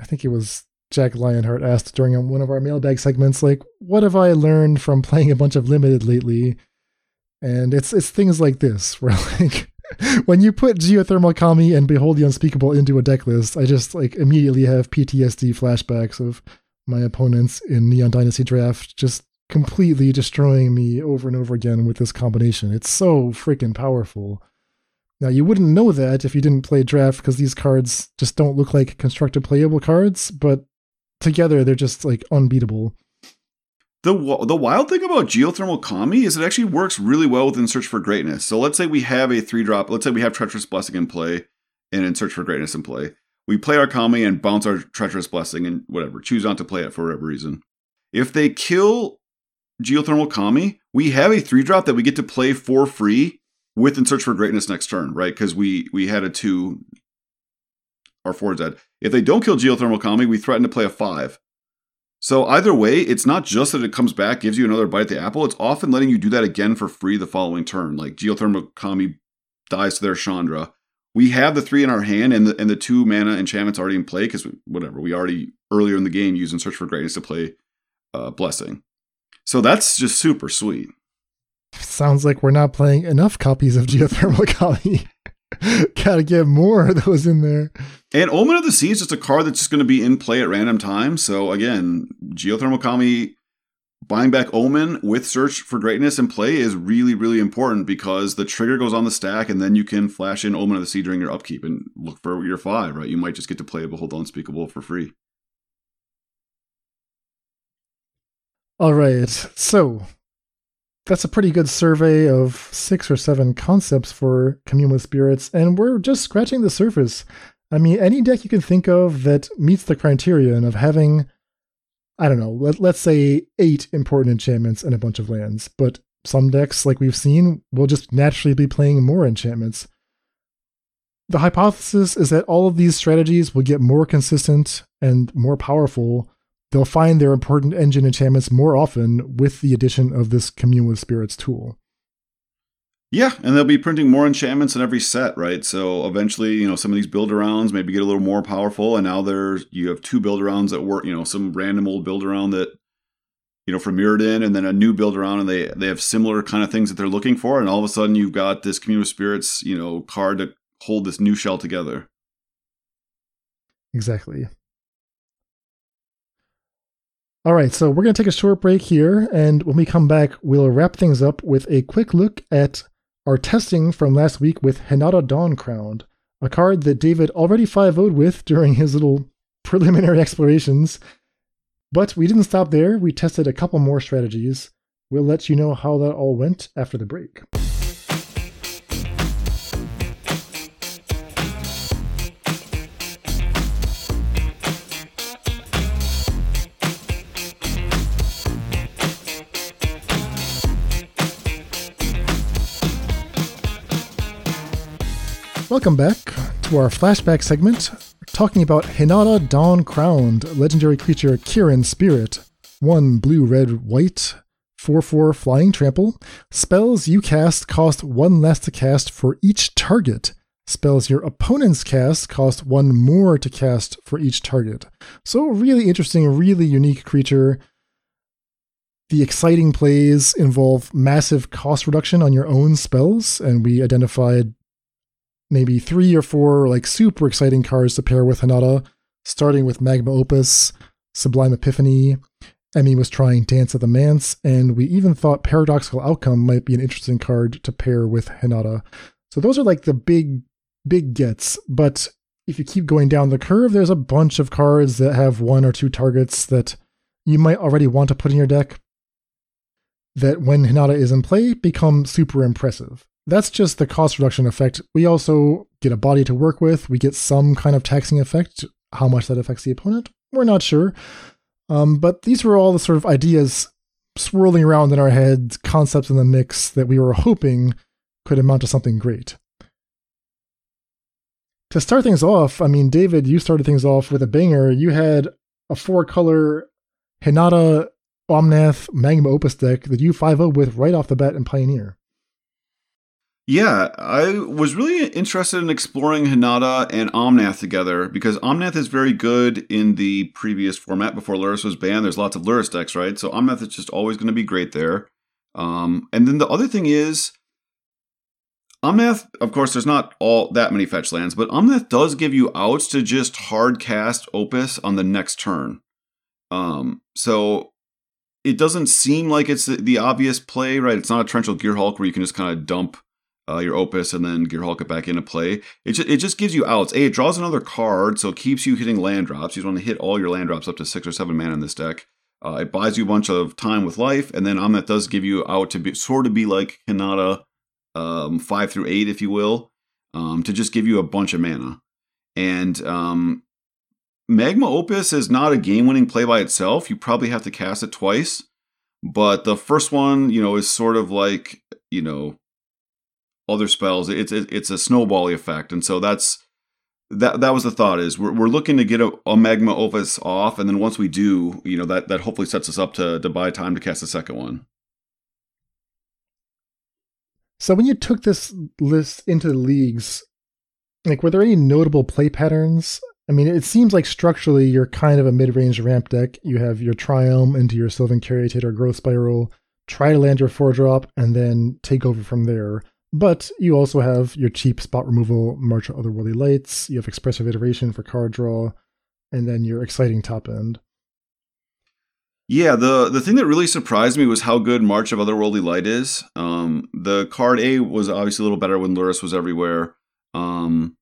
I think it was Jack Lionheart asked during one of our mailbag segments, like, what have I learned from playing a bunch of limited lately? And it's it's things like this where like when you put geothermal kami and behold the unspeakable into a deck list, I just like immediately have PTSD flashbacks of my opponents in Neon Dynasty draft just completely destroying me over and over again with this combination. It's so freaking powerful. Now you wouldn't know that if you didn't play draft because these cards just don't look like constructed playable cards, but together they're just like unbeatable. The the wild thing about geothermal kami is it actually works really well within Search for Greatness. So let's say we have a three drop. Let's say we have Treacherous Blessing in play, and in Search for Greatness in play. We play our kami and bounce our Treacherous Blessing and whatever. Choose not to play it for whatever reason. If they kill geothermal kami, we have a three drop that we get to play for free with in Search for Greatness next turn, right? Because we we had a two. Our four dead. If they don't kill geothermal kami, we threaten to play a five. So either way, it's not just that it comes back, gives you another bite at the apple. It's often letting you do that again for free the following turn. Like Geothermal Kami dies to their Chandra. We have the three in our hand and the and the two mana enchantments already in play because whatever we already earlier in the game used in Search for Greatness to play uh, Blessing. So that's just super sweet. Sounds like we're not playing enough copies of Geothermal Kami. Gotta get more of those in there. And Omen of the Sea is just a card that's just going to be in play at random times. So again, Geothermal Kami buying back Omen with Search for Greatness in play is really, really important because the trigger goes on the stack and then you can flash in Omen of the Sea during your upkeep and look for your five, right? You might just get to play Behold the Unspeakable for free. All right. So that's a pretty good survey of six or seven concepts for Commune with Spirits, and we're just scratching the surface. I mean, any deck you can think of that meets the criterion of having, I don't know, let, let's say eight important enchantments and a bunch of lands, but some decks, like we've seen, will just naturally be playing more enchantments. The hypothesis is that all of these strategies will get more consistent and more powerful they'll find their important engine enchantments more often with the addition of this Commune with Spirits tool. Yeah, and they'll be printing more enchantments in every set, right? So eventually, you know, some of these build arounds maybe get a little more powerful, and now there's you have two build arounds that work, you know, some random old build around that, you know, from Mirrodin, and then a new build around, and they they have similar kind of things that they're looking for, and all of a sudden you've got this Commune with Spirits, you know, card to hold this new shell together. Exactly. All right, so we're going to take a short break here, and when we come back, we'll wrap things up with a quick look at our testing from last week with Hinata Dawncrowned, a card that David already 5 0'd with during his little preliminary explorations. But we didn't stop there, we tested a couple more strategies. We'll let you know how that all went after the break. Welcome back to our flashback segment, talking about Hinata Dawn Crowned, legendary creature Kirin Spirit. One blue, red, white, 4 4 flying trample. Spells you cast cost one less to cast for each target. Spells your opponents cast cost one more to cast for each target. So, really interesting, really unique creature. The exciting plays involve massive cost reduction on your own spells, and we identified maybe three or four like super exciting cards to pair with Hinata, starting with Magma Opus, Sublime Epiphany, Emmy was trying Dance of the Manse, and we even thought Paradoxical Outcome might be an interesting card to pair with Hinata. So those are like the big, big gets. But if you keep going down the curve, there's a bunch of cards that have one or two targets that you might already want to put in your deck that when Hinata is in play become super impressive. That's just the cost reduction effect. We also get a body to work with. We get some kind of taxing effect. How much that affects the opponent, we're not sure. Um, but these were all the sort of ideas swirling around in our heads, concepts in the mix that we were hoping could amount to something great. To start things off, I mean, David, you started things off with a banger. You had a four color Hinata Omnath Magma Opus deck that you 5 0 with right off the bat in Pioneer. Yeah, I was really interested in exploring Hinata and Omnath together because Omnath is very good in the previous format before Lurrus was banned. There's lots of Lurrus decks, right? So Omnath is just always going to be great there. Um, and then the other thing is, Omnath, of course, there's not all that many fetch lands, but Omnath does give you outs to just hard cast Opus on the next turn. Um, so it doesn't seem like it's the, the, obvious play, right? It's not a torrential Gearhulk where you can just kind of dump uh, your Opus and then Gear Gearhulk it back into play. It just, it just gives you outs. A, it draws another card, so it keeps you hitting land drops. You just want to hit all your land drops up to six or seven mana in this deck. Uh, it buys you a bunch of time with life, and then Omnath does give you out to be sort of be like Hinata, um, five through eight, if you will, um, to just give you a bunch of mana. And um, Magma Opus is not a game winning play by itself. You probably have to cast it twice. But the first one, you know, is sort of like, you know, other spells. It's it's a snowbally effect. And so that's that that was the thought is we're, we're looking to get a, a, magma opus off and then once we do you know that that hopefully sets us up to to buy time to cast the second one so when you took this list into the leagues like were there any notable play patterns I mean, it seems like structurally you're kind of a mid-range ramp deck. You have your Triumph into your Sylvan Caryatid Growth Spiral, try to land your four drop, and then take over from there. But you also have your cheap spot removal, March of Otherworldly Lights, you have Expressive Iteration for card draw, and then your exciting top end. Yeah, the the thing that really surprised me was how good March of Otherworldly Light is. Um, the card A was obviously a little better when Lurrus was everywhere. Um,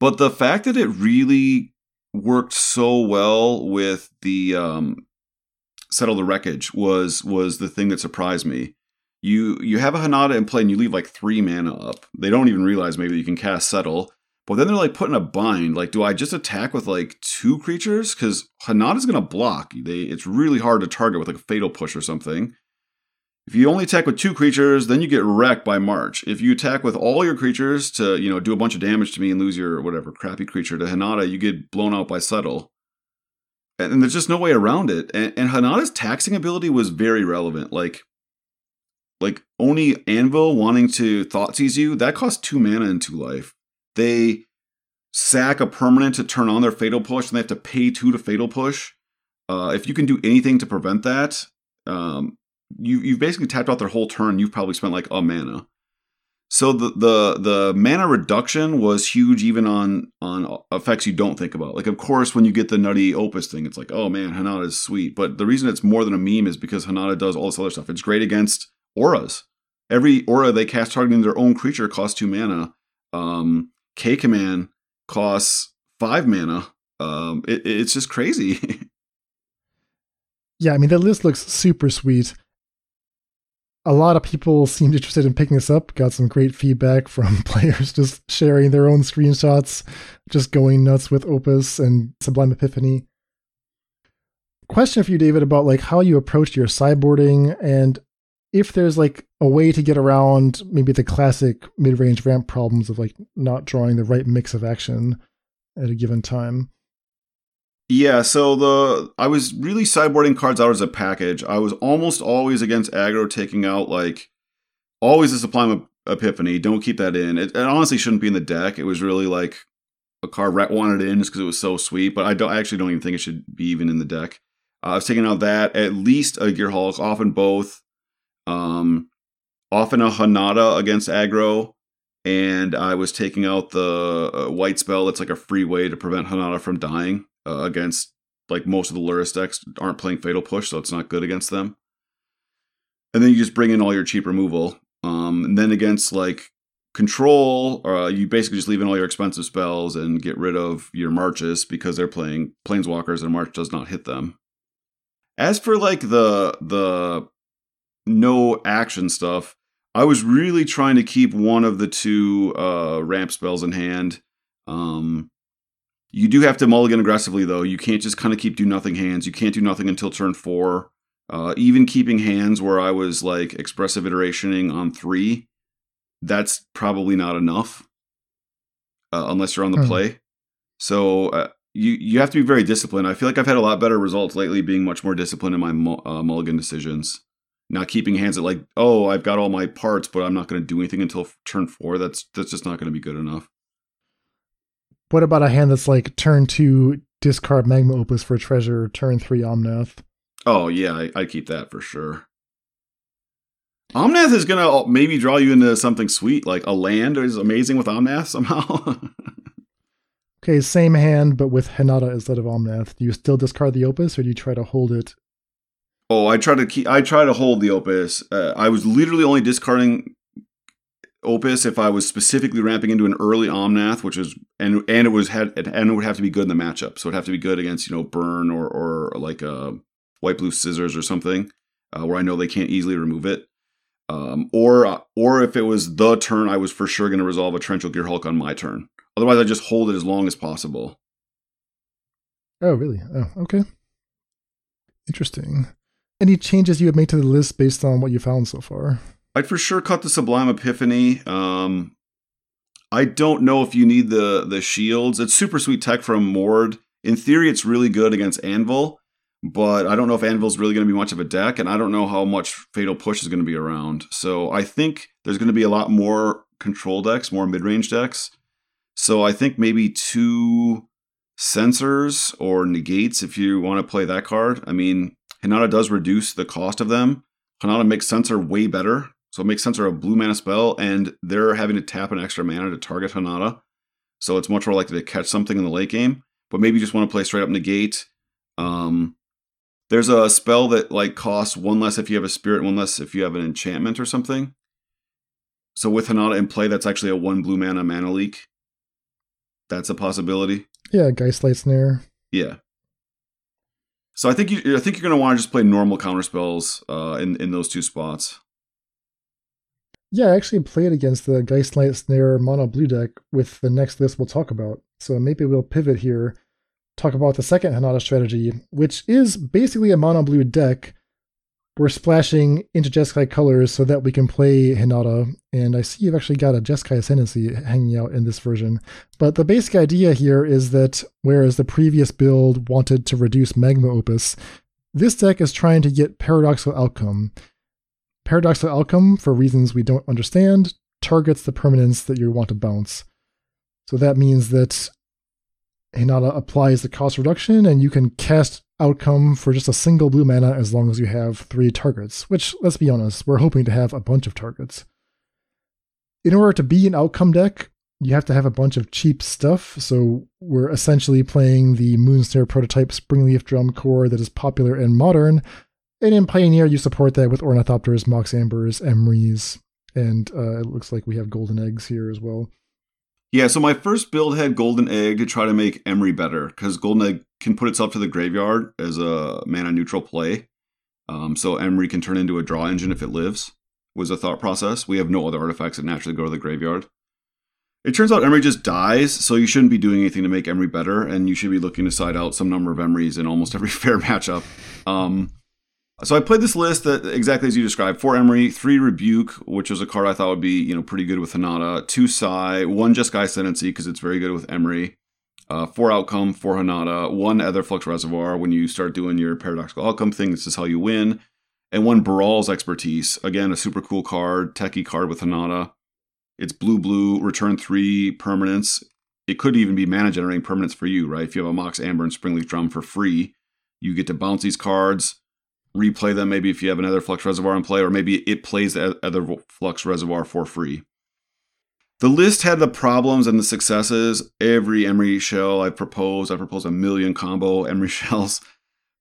but the fact that it really worked so well with the um, settle the wreckage was was the thing that surprised me. You you have a Hinata in play and you leave like three mana up. They don't even realize maybe you can cast settle. But then they're like put in a bind. Like, do I just attack with like two creatures? Because Hinata's gonna block. They it's really hard to target with like a fatal push or something. If you only attack with two creatures, then you get wrecked by March. If you attack with all your creatures to, you know, do a bunch of damage to me and lose your whatever crappy creature to Hinata, you get blown out by Settle. And, and there's just no way around it. And, and Hinata's taxing ability was very relevant. Like, like Oni Anvil wanting to Thoughtseize you, that costs two mana and two life. They sack a permanent to turn on their Fatal Push, and they have to pay two to Fatal Push. Uh, if you can do anything to prevent that, um, you you've basically tapped out their whole turn. You've probably spent like a mana. So the the the mana reduction was huge, even on on effects you don't think about. Like, of course, when you get the nutty opus thing, it's like, oh man, Hinata is sweet. But the reason it's more than a meme is because Hinata does all this other stuff. It's great against auras. Every aura they cast targeting their own creature costs two mana. Um, K command costs five mana. Um, it, it's just crazy. yeah, I mean the list looks super sweet a lot of people seemed interested in picking this up. Got some great feedback from players just sharing their own screenshots, just going nuts with Opus and Sublime Epiphany. Question for you, David, about like how you approached your sideboarding and if there's like a way to get around maybe the classic mid-range ramp problems of like not drawing the right mix of action at a given time. Yeah, so the I was really sideboarding cards out as a package. I was almost always against aggro taking out like always a Sublime Epiphany. Don't keep that in. It, it, honestly shouldn't be in the deck. It was really like a card Rat wanted in just because it was so sweet. But I don't I actually don't even think it should be even in the deck. Uh, I was taking out that at least a Gearhulk, often both. Um, often a Hinata against aggro, and I was taking out the uh, white spell. That's like a free way to prevent Hinata from dying uh, against like most of the Lurrus decks aren't playing Fatal Push, so it's not good against them. And then you just bring in all your cheap removal. Um, and then against like control, uh, you basically just leave in all your expensive spells and get rid of your marches because they're playing planeswalkers and march does not hit them. As for like the the no action stuff, I was really trying to keep one of the two uh, ramp spells in hand. Um, you do have to mulligan aggressively though. You can't just kind of keep do nothing hands. You can't do nothing until turn four. Uh, even keeping hands where I was like expressive iterationing on three, that's probably not enough uh, unless you're on the hmm. play. So uh, you you have to be very disciplined. I feel like I've had a lot better results lately, being much more disciplined in my uh, mulligan decisions. Not keeping hands at like, oh, I've got all my parts, but I'm not going to do anything until turn four. That's that's just not going to be good enough. What about a hand that's like turn two discard magma opus for treasure, turn three Omnath? Oh yeah, I, I keep that for sure. Omnath is gonna uh, maybe draw you into something sweet, like a land is amazing with Omnath somehow. okay, same hand, but with Hinata instead of Omnath. Do you still discard the Opus, or do you try to hold it? Oh, I try to keep. I try to hold the Opus. Uh, I was literally only discarding Opus if I was specifically ramping into an early Omnath, which is and and it was had and it would have to be good in the matchup. So it'd have to be good against you know Burn or or like a white blue scissors or something, uh, where I know they can't easily remove it. Um, or or if it was the turn, I was for sure going to resolve a Torrential Gearhulk on my turn. Otherwise, I just hold it as long as possible. Oh, really? Oh, okay. Interesting. Any changes you have made to the list based on what you found so far? I'd for sure cut the Sublime Epiphany. Um, I don't know if you need the the shields. It's super sweet tech from Mord. In theory, it's really good against Anvil, but I don't know if Anvil's really going to be much of a deck, and I don't know how much Fatal Push is going to be around. So I think there's going to be a lot more control decks, more mid range decks. So I think maybe two censors or negates if you want to play that card. I mean, Hinata does reduce the cost of them. Hinata makes Censor way better. So it makes Censor a blue mana spell, and they're having to tap an extra mana to target Hinata. So it's much more likely to catch something in the late game. But maybe you just want to play straight up negate. Um, there's a spell that like costs one less if you have a spirit, one less if you have an enchantment or something. So with Hinata in play, that's actually a one blue mana mana leak. That's a possibility. Yeah, Geistlight Snare. Yeah. So I think you I think you're gonna want to just play normal counter spells uh, in in those two spots. Yeah, I actually played against the Geistlight Snare mono blue deck with the next list we'll talk about. So maybe we'll pivot here talk about the second Hinata strategy, which is basically a mono blue deck. We're splashing into Jeskai colors so that we can play Hinata. And I see you've actually got a Jeskai Ascendancy hanging out in this version. But the basic idea here is that whereas the previous build wanted to reduce Magma Opus, this deck is trying to get Paradoxical Outcome. Paradoxical Outcome, for reasons we don't understand, targets the permanence that you want to bounce. So that means that Hinata applies the cost reduction, and you can cast outcome for just a single blue mana as long as you have three targets, which, let's be honest, we're hoping to have a bunch of targets. In order to be an outcome deck, you have to have a bunch of cheap stuff, so we're essentially playing the Moonsnare prototype Springleaf Drum core that is popular in Modern, and in Pioneer you support that with Ornithopters, Mox Ambers, Emrys, and uh, it looks like we have Golden Eggs here as well. Yeah, so my first build had Golden Egg to try to make Emry better because Golden Egg can put itself to the graveyard as a mana neutral play. Um, so Emry can turn into a draw engine if it lives, was a thought process. We have no other artifacts that naturally go to the graveyard. It turns out Emry just dies, so you shouldn't be doing anything to make Emry better, and you should be looking to side out some number of Emrys in almost every fair matchup. Um, so I played this list that exactly as you described: four Emry, three Rebuke, which was a card I thought would be you know pretty good with Hinata, two Sai, one Jeskai Ascendancy because it's very good with Emry, uh, four Outcome, four Hinata, one Aetherflux Reservoir. When you start doing your paradoxical outcome thing, this is how you win, and one Baral's Expertise. Again, a super cool card, techie card with Hinata. It's blue blue, return three permanents. It could even be mana generating permanents for you, right? If you have a Mox Amber and Springleaf Drum for free, you get to bounce these cards replay them maybe if you have another flux Reservoir in play, or maybe it plays the flux Reservoir for free. the list had the problems and the successes. Every Emry shell I proposed, I proposed a million combo Emry shells.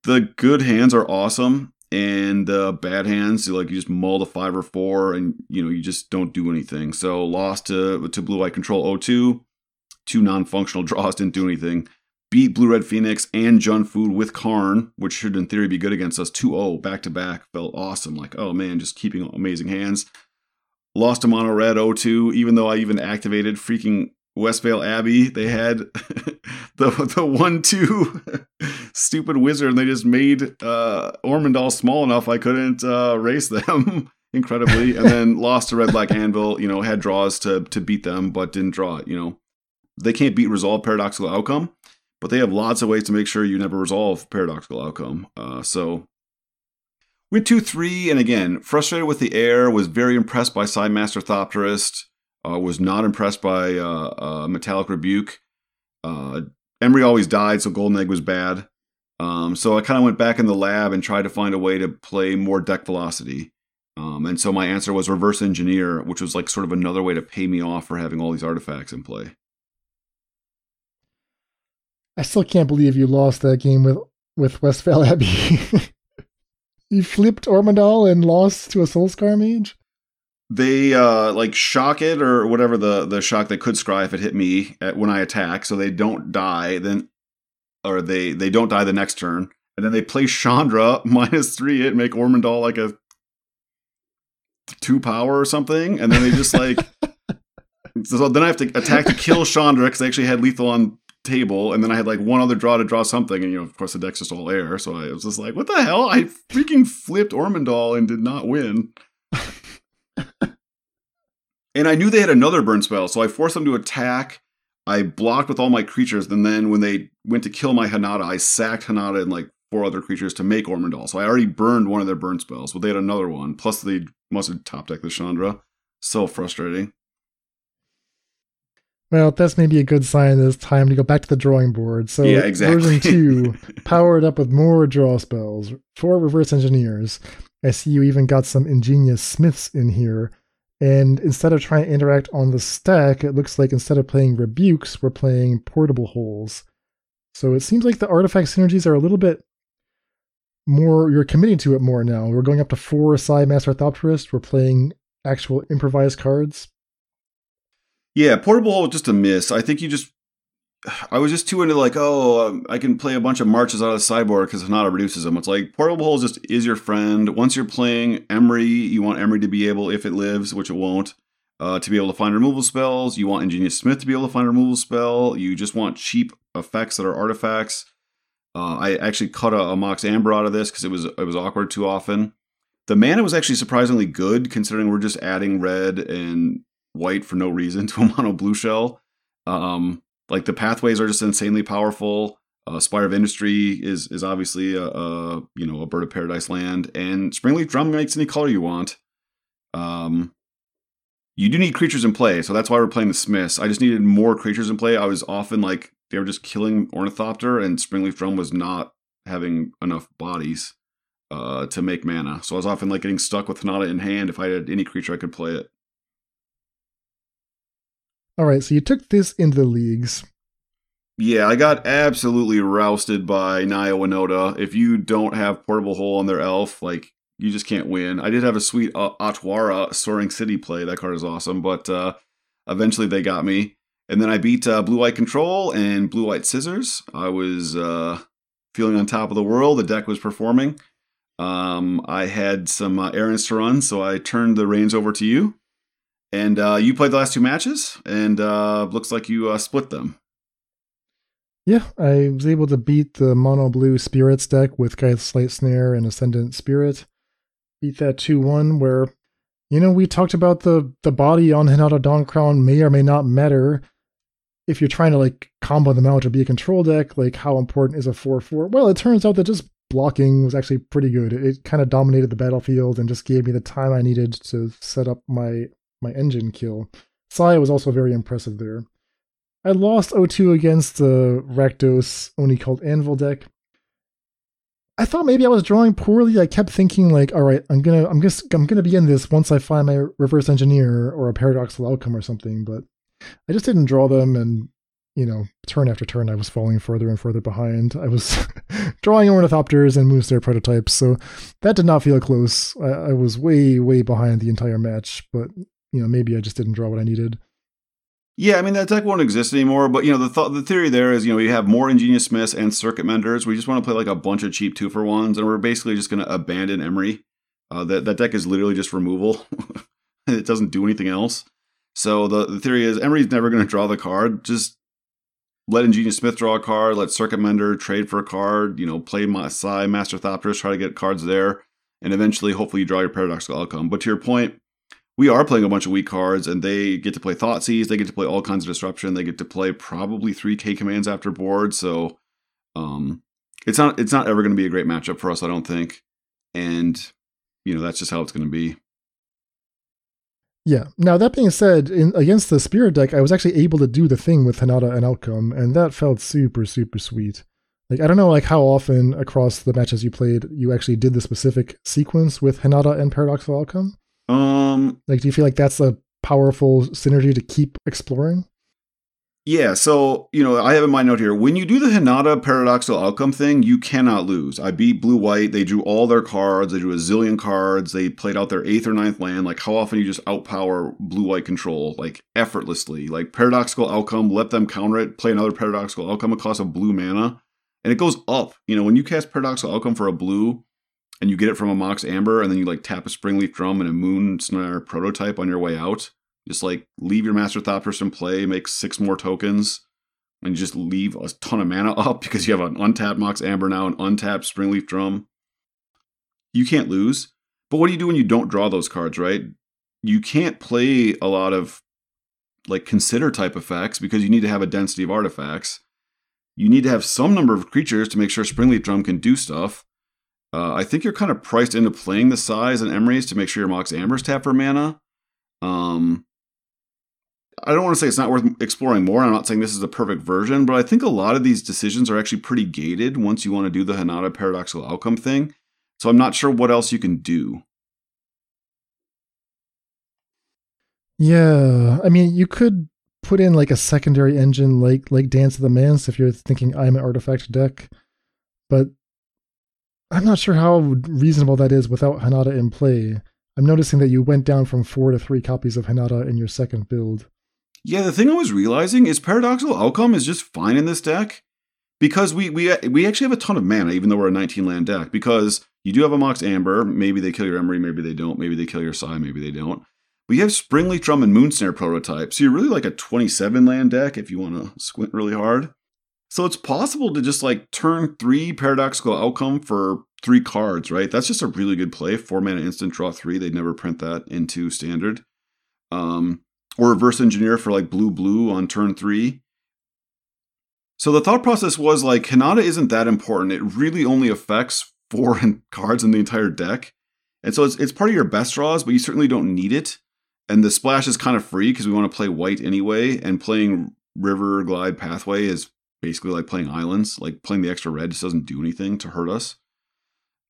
The good hands are awesome, and the bad hands, like you just mull the five or four, and you know you just don't do anything. So lost to to Blue White Control 02, two non-functional draws didn't do anything. Beat Blue Red Phoenix and Jund Food with Karn, which should in theory be good against us 2-0 back to back. Felt awesome. Like, oh man, just keeping amazing hands. Lost to Mono Red 02, even though I even activated freaking Westvale Abbey. They had the the one two stupid wizard, and they just made uh, Ormendahl small enough I couldn't uh, race them incredibly, and then lost to Red Black Anvil. You know, had draws to to beat them, but didn't draw it. You know, they can't beat Resolve Paradoxical Outcome, but they have lots of ways to make sure you never resolve Paradoxical Outcome. Uh, so. Went 2 3, and again, frustrated with the air, was very impressed by Sai, Master Thopterist. Uh, was not impressed by uh, uh, Metallic Rebuke. Uh, Emry always died, so Golden Egg was bad. Um, so I kind of went back in the lab and tried to find a way to play more deck velocity. Um, and so my answer was Reverse Engineer, which was like sort of another way to pay me off for having all these artifacts in play. I still can't believe you lost that game with with Westvale Abbey. you flipped Ormendahl and lost to a Soulscar Mage they uh like shock it or whatever the the shock they could scry if it hit me at, when I attack, so they don't die. Then or they they don't die the next turn, and then they play Chandra minus three it make Ormendahl like a two power or something, and then they just like. so then I have to attack to kill Chandra because I actually had lethal on table, and then I had like one other draw to draw something, and you know, of course, the deck's just all air. So I was just like, "What the hell?" I freaking flipped Ormendahl and did not win. and I knew they had another burn spell, so I forced them to attack. I blocked with all my creatures, and then when they went to kill my Hinata, I sacked Hinata and like four other creatures to make Ormendahl. So I already burned one of their burn spells, but they had another one. Plus, they must have top decked the Chandra. So frustrating. Well, that's maybe a good sign that it's time to go back to the drawing board. So yeah, exactly. version two, powered up with more draw spells, four reverse engineers. I see you even got some ingenious smiths in here. And instead of trying to interact on the stack, it looks like instead of playing rebukes, we're playing portable holes. So it seems like the artifact synergies are a little bit more, you're committing to it more now. We're going up to four Sai, Master Thopterist. We're playing actual improvised cards. Yeah, portable hole just a miss. I think you just I was just too into like, oh, um, I can play a bunch of marches out of the sideboard because Hinata reduces them. It's like Portable Hole just is your friend. Once you're playing Emry, you want Emry to be able, if it lives, which it won't, uh, to be able to find removal spells. You want Ingenious Smith to be able to find a removal spell. You just want cheap effects that are artifacts. Uh, I actually cut a, a Mox Amber out of this because it was it was awkward too often. The mana was actually surprisingly good considering we're just adding red and white for no reason to a mono blue shell. Um, like the pathways are just insanely powerful. Uh, Spire of Industry is is obviously a, a, you know a bird of paradise land, and Springleaf Drum makes any color you want. Um, you do need creatures in play, so that's why we're playing the Smiths. I just needed more creatures in play. I was often like they were just killing Ornithopter, and Springleaf Drum was not having enough bodies uh, to make mana. So I was often like getting stuck with Hinata in hand. If I had any creature, I could play it. All right, so you took this into the leagues. Yeah, I got absolutely rousted by Naya Winota. If you don't have Portable Hole on their elf, like you just can't win. I did have a sweet uh, Otawara Soaring City play. That card is awesome, but uh, eventually they got me. And then I beat uh, Blue White Control and Blue White Scissors. I was uh, feeling on top of the world. The deck was performing. Um, I had some uh, errands to run, so I turned the reins over to you. And uh, you played the last two matches, and uh, looks like you uh, split them. Yeah, I was able to beat the mono blue spirits deck with Gaia's Slight Snare and Ascendant Spirit. Beat that 2 1, where, you know, we talked about the, the body on Hinata Dawncrown may or may not matter if you're trying to, like, combo them out or be a control deck. Like, how important is a 4 4? Well, it turns out that just blocking was actually pretty good. It kind of dominated the battlefield and just gave me the time I needed to set up my my engine kill. Sai was also very impressive there. I lost 0-2 against the Rakdos Oni-Cult Anvil deck. I thought maybe I was drawing poorly. I kept thinking like, all right, I'm gonna, I'm just, I'm gonna begin this once I find my reverse engineer or a paradoxical outcome or something. But I just didn't draw them, and you know, turn after turn, I was falling further and further behind. I was drawing ornithopters and Moonsnare prototypes, so that did not feel close. I, I was way, way behind the entire match, but you know, maybe I just didn't draw what I needed. Yeah, I mean that deck won't exist anymore. But you know, the th- the theory there is, you know, you have more ingenious smiths and circuit menders. We just want to play like a bunch of cheap two for ones, and we're basically just going to abandon Emry. Uh, that that deck is literally just removal. it doesn't do anything else. So the, the theory is Emry's never going to draw the card. Just let Ingenious Smith draw a card, let Circuit Mender trade for a card, you know, play my Sai, Master Thopters. try to get cards there, and eventually, hopefully, you draw your Paradoxical Outcome. But to your point, we are playing a bunch of weak cards, and they get to play Thoughtseize, they get to play all kinds of disruption, they get to play probably three K commands after board. So, um, it's not it's not ever going to be a great matchup for us, I don't think. And you know, that's just how it's going to be. Yeah. Now that being said, in against the spirit deck, I was actually able to do the thing with Hinata and Outcome, and that felt super, super sweet. Like I don't know like how often across the matches you played you actually did the specific sequence with Hinata and Paradoxical Outcome. Um like do you feel like that's a powerful synergy to keep exploring? Yeah, so you know, I have in my note here. When you do the Hinata paradoxical outcome thing, you cannot lose. I beat blue white. They drew all their cards. They drew a zillion cards. They played out their eighth or ninth land. Like how often you just outpower blue white control like effortlessly. Like paradoxical outcome, let them counter it. Play another paradoxical outcome. It costs a blue mana, and it goes up. You know, when you cast paradoxical outcome for a blue, and you get it from a Mox Amber, and then you like tap a Springleaf Drum and a Moonsnare prototype on your way out just like leave your Master Thopterist in play, make six more tokens, and just leave a ton of mana up because you have an untapped Mox Amber now, an untapped Springleaf Drum. You can't lose. But what do you do when you don't draw those cards, right? You can't play a lot of like consider type effects because you need to have a density of artifacts. You need to have some number of creatures to make sure Springleaf Drum can do stuff. Uh, I think you're kind of priced into playing the size and Emrys to make sure your Mox Amber's tap for mana. Um, I don't want to say it's not worth exploring more. I'm not saying this is the perfect version, but I think a lot of these decisions are actually pretty gated once you want to do the Hinata paradoxical outcome thing. So I'm not sure what else you can do. Yeah, I mean, you could put in like a secondary engine like like Dance of the Manse if you're thinking I'm an artifact deck, but I'm not sure how reasonable that is without Hinata in play. I'm noticing that you went down from four to three copies of Hinata in your second build. Yeah, the thing I was realizing is paradoxical outcome is just fine in this deck because we we we actually have a ton of mana, even though we're a 19 land deck. Because you do have a Mox Amber, maybe they kill your Emry, maybe they don't, maybe they kill your Sai, maybe they don't. But you have Springleaf Drum and Moonsnare prototype, so you're really like a 27 land deck if you want to squint really hard. So it's possible to just like turn three paradoxical outcome for three cards, right? That's just a really good play. Four mana instant draw three. They'd never print that into standard. Um, or reverse engineer for like blue blue on turn three. So the thought process was like Hinata isn't that important. It really only affects four cards in the entire deck. And so it's, it's part of your best draws, but you certainly don't need it. And the splash is kind of free because we want to play white anyway. And playing Riverglide Pathway is basically like playing islands. Like playing the extra red just doesn't do anything to hurt us.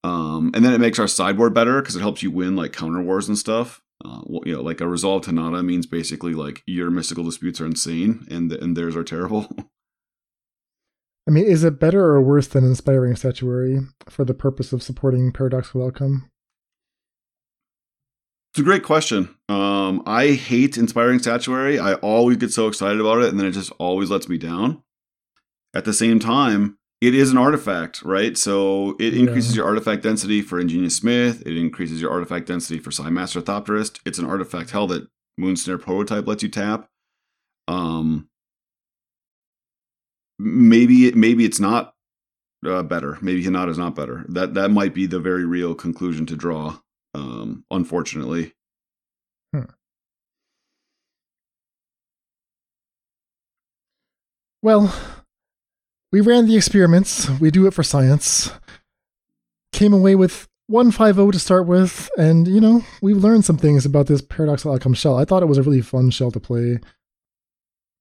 Um, and then it makes our sideboard better because it helps you win like counter wars and stuff. Uh, you know, like a resolve to nada means basically like your mystical disputes are insane and and theirs are terrible. I mean, is it better or worse than inspiring statuary for the purpose of supporting paradoxical outcome? It's a great question. Um, I hate inspiring statuary. I always get so excited about it, and then it just always lets me down. At the same time, it is an artifact, right? So it increases yeah. your artifact density for Ingenious Smith. It increases your artifact density for Sai Master Thopterist. It's an artifact hell that Moonsnare Prototype lets you tap. Um, maybe it, maybe it's not uh, better. Maybe Hinata is not better. That that might be the very real conclusion to draw. Um, unfortunately. Hmm. Well, we ran the experiments. We do it for science. Came away with 150 to start with, and you know, we've learned some things about this paradoxical outcome shell. I thought it was a really fun shell to play.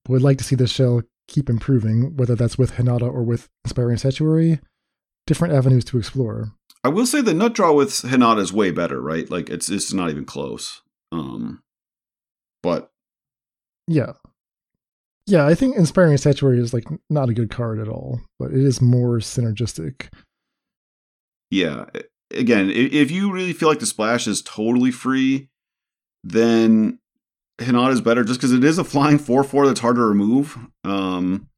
Would like to see this shell keep improving, whether that's with Hinata or with Inspiring Statuary. different avenues to explore. I will say the nut draw with Hinata is way better, right? Like it's it's not even close. Um, but yeah, yeah, I think Inspiring Statuary is like not a good card at all, but it is more synergistic. Yeah, again, if you really feel like the splash is totally free, then Hinata is better just because it is a flying 4 4 that's hard to remove. Um,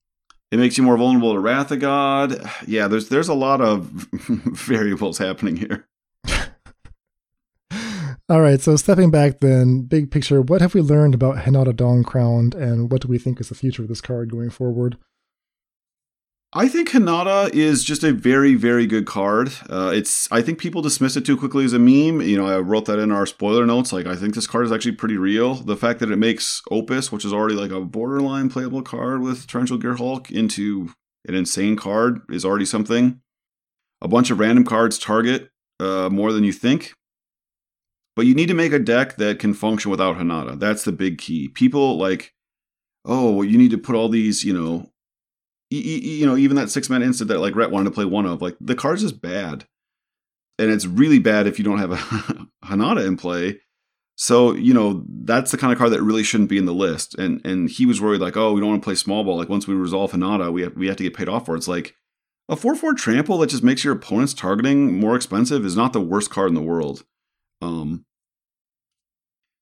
it makes you more vulnerable to Wrath of God. Yeah, there's there's a lot of variables happening here. All right, so stepping back then, big picture, what have we learned about Hinata Dawncrowned and what do we think is the future of this card going forward? I think Hinata is just a very, very good card. Uh, it's I think people dismiss it too quickly as a meme. You know, I wrote that in our spoiler notes. Like, I think this card is actually pretty real. The fact that it makes Opus, which is already like a borderline playable card with Torrential Gearhulk, into an insane card is already something. A bunch of random cards target uh, more than you think. But you need to make a deck that can function without Hinata. That's the big key. People like, oh, you need to put all these, you know, you know, even that six man instant that like Rhett wanted to play one of, like the card's is bad. And it's really bad if you don't have a Hinata in play. So, you know, that's the kind of card that really shouldn't be in the list. And and he was worried like, oh, we don't want to play small ball. Like once we resolve Hinata, we have we have to get paid off for it. It's like a 4-4 trample that just makes your opponent's targeting more expensive is not the worst card in the world. Um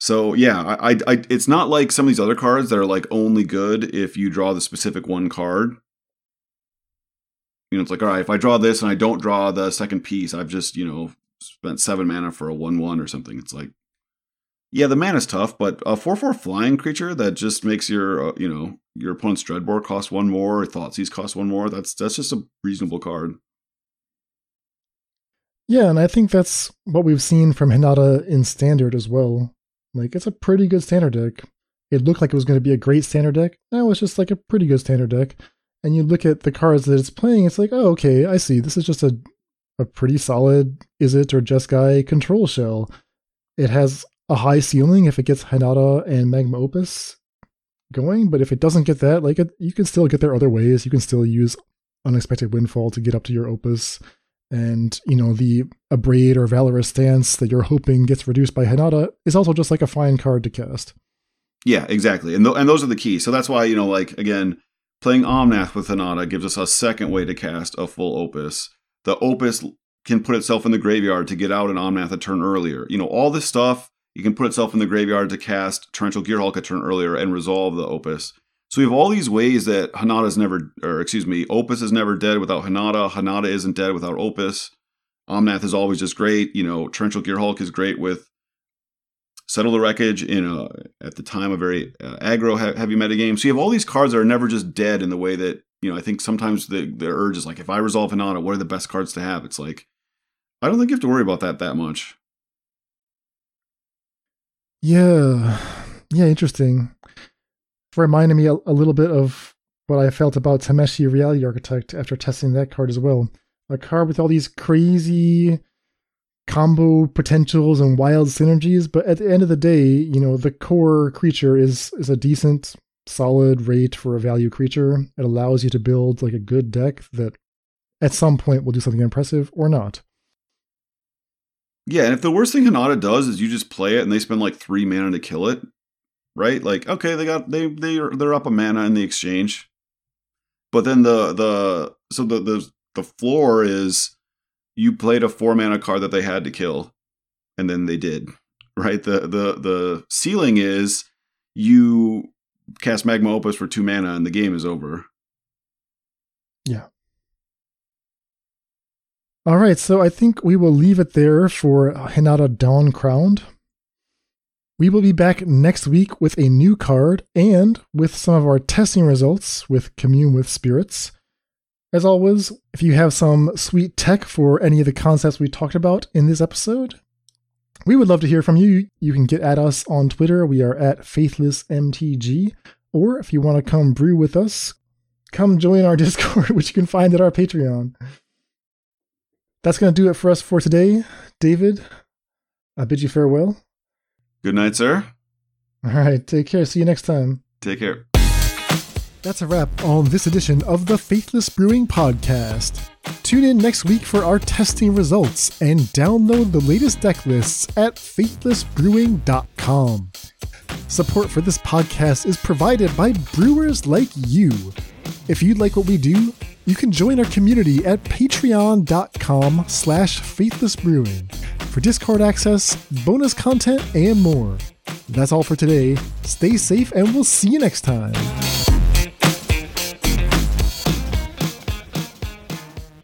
so yeah, I, I, it's not like some of these other cards that are like only good if you draw the specific one card you know, it's like, all right, if I draw this and I don't draw the second piece, I've just, you know, spent seven mana for a 1 1 or something. It's like, yeah, the mana's tough, but a 4 4 flying creature that just makes your, uh, you know, your opponent's Dreadbore cost one more, or Thoughtseize cost one more, that's that's just a reasonable card. Yeah, and I think that's what we've seen from Hinata in Standard as well. Like, it's a pretty good Standard deck. It looked like it was going to be a great Standard deck. Now it's just like a pretty good Standard deck and you look at the cards that it's playing, it's like, oh, okay, I see. This is just a a pretty solid Izzet or Jeskai control shell. It has a high ceiling if it gets Hinata and Magma Opus going, but if it doesn't get that, like it, you can still get there other ways. You can still use Unexpected Windfall to get up to your Opus, and you know the Abrade or Valorous Stance that you're hoping gets reduced by Hinata is also just like a fine card to cast. Yeah, exactly, and th- and those are the keys. So that's why you know, like again, Playing Omnath with Hinata gives us a second way to cast a full Opus. The Opus can put itself in the graveyard to get out an Omnath a turn earlier. You know, all this stuff, you can put itself in the graveyard to cast Torrential Gearhulk a turn earlier and resolve the Opus. So we have all these ways that Hinata's never, or excuse me, Opus is never dead without Hinata. Hinata isn't dead without Opus. Omnath is always just great. You know, Torrential Gearhulk is great with settle the wreckage in a at the time a very uh, aggro heavy meta game. So you have all these cards that are never just dead in the way that you know. I think sometimes the the urge is like, if I resolve Hinata, what are the best cards to have? It's like I don't think you have to worry about that that much. Yeah, yeah, interesting. Reminded me a, a little bit of what I felt about Tameshi Reality Architect after testing that card as well. A card with all these crazy combo potentials and wild synergies, but at the end of the day, you know, the core creature is is a decent solid rate for a value creature. It allows you to build like a good deck that at some point will do something impressive or not. Yeah, and if the worst thing Hinata does is you just play it and they spend like three mana to kill it, right? Like, okay, they got they they are they're up a mana in the exchange. But then the the so the the the floor is you played a four mana card that they had to kill, and then they did. Right. The the the ceiling is you cast Magma Opus for two mana and the game is over. Yeah. All right, so I think we will leave it there for Hinata Dawncrowned. We will be back next week with a new card and with some of our testing results with Commune with Spirits. As always, if you have some sweet tech for any of the concepts we talked about in this episode, we would love to hear from you. You can get at us on Twitter. We are at faithlessmtg. Or if you want to come brew with us, come join our Discord, which you can find at our Patreon. That's going to do it for us for today. David, I bid you farewell. Good night, sir. All right. Take care. See you next time. Take care. That's a wrap on this edition of the Faithless Brewing Podcast. Tune in next week for our testing results and download the latest deck lists at faithlessbrewing.com. Support for this podcast is provided by brewers like you. If you'd like what we do, you can join our community at patreon.com slash faithlessbrewing for Discord access, bonus content, and more. That's all for today. Stay safe and we'll see you next time.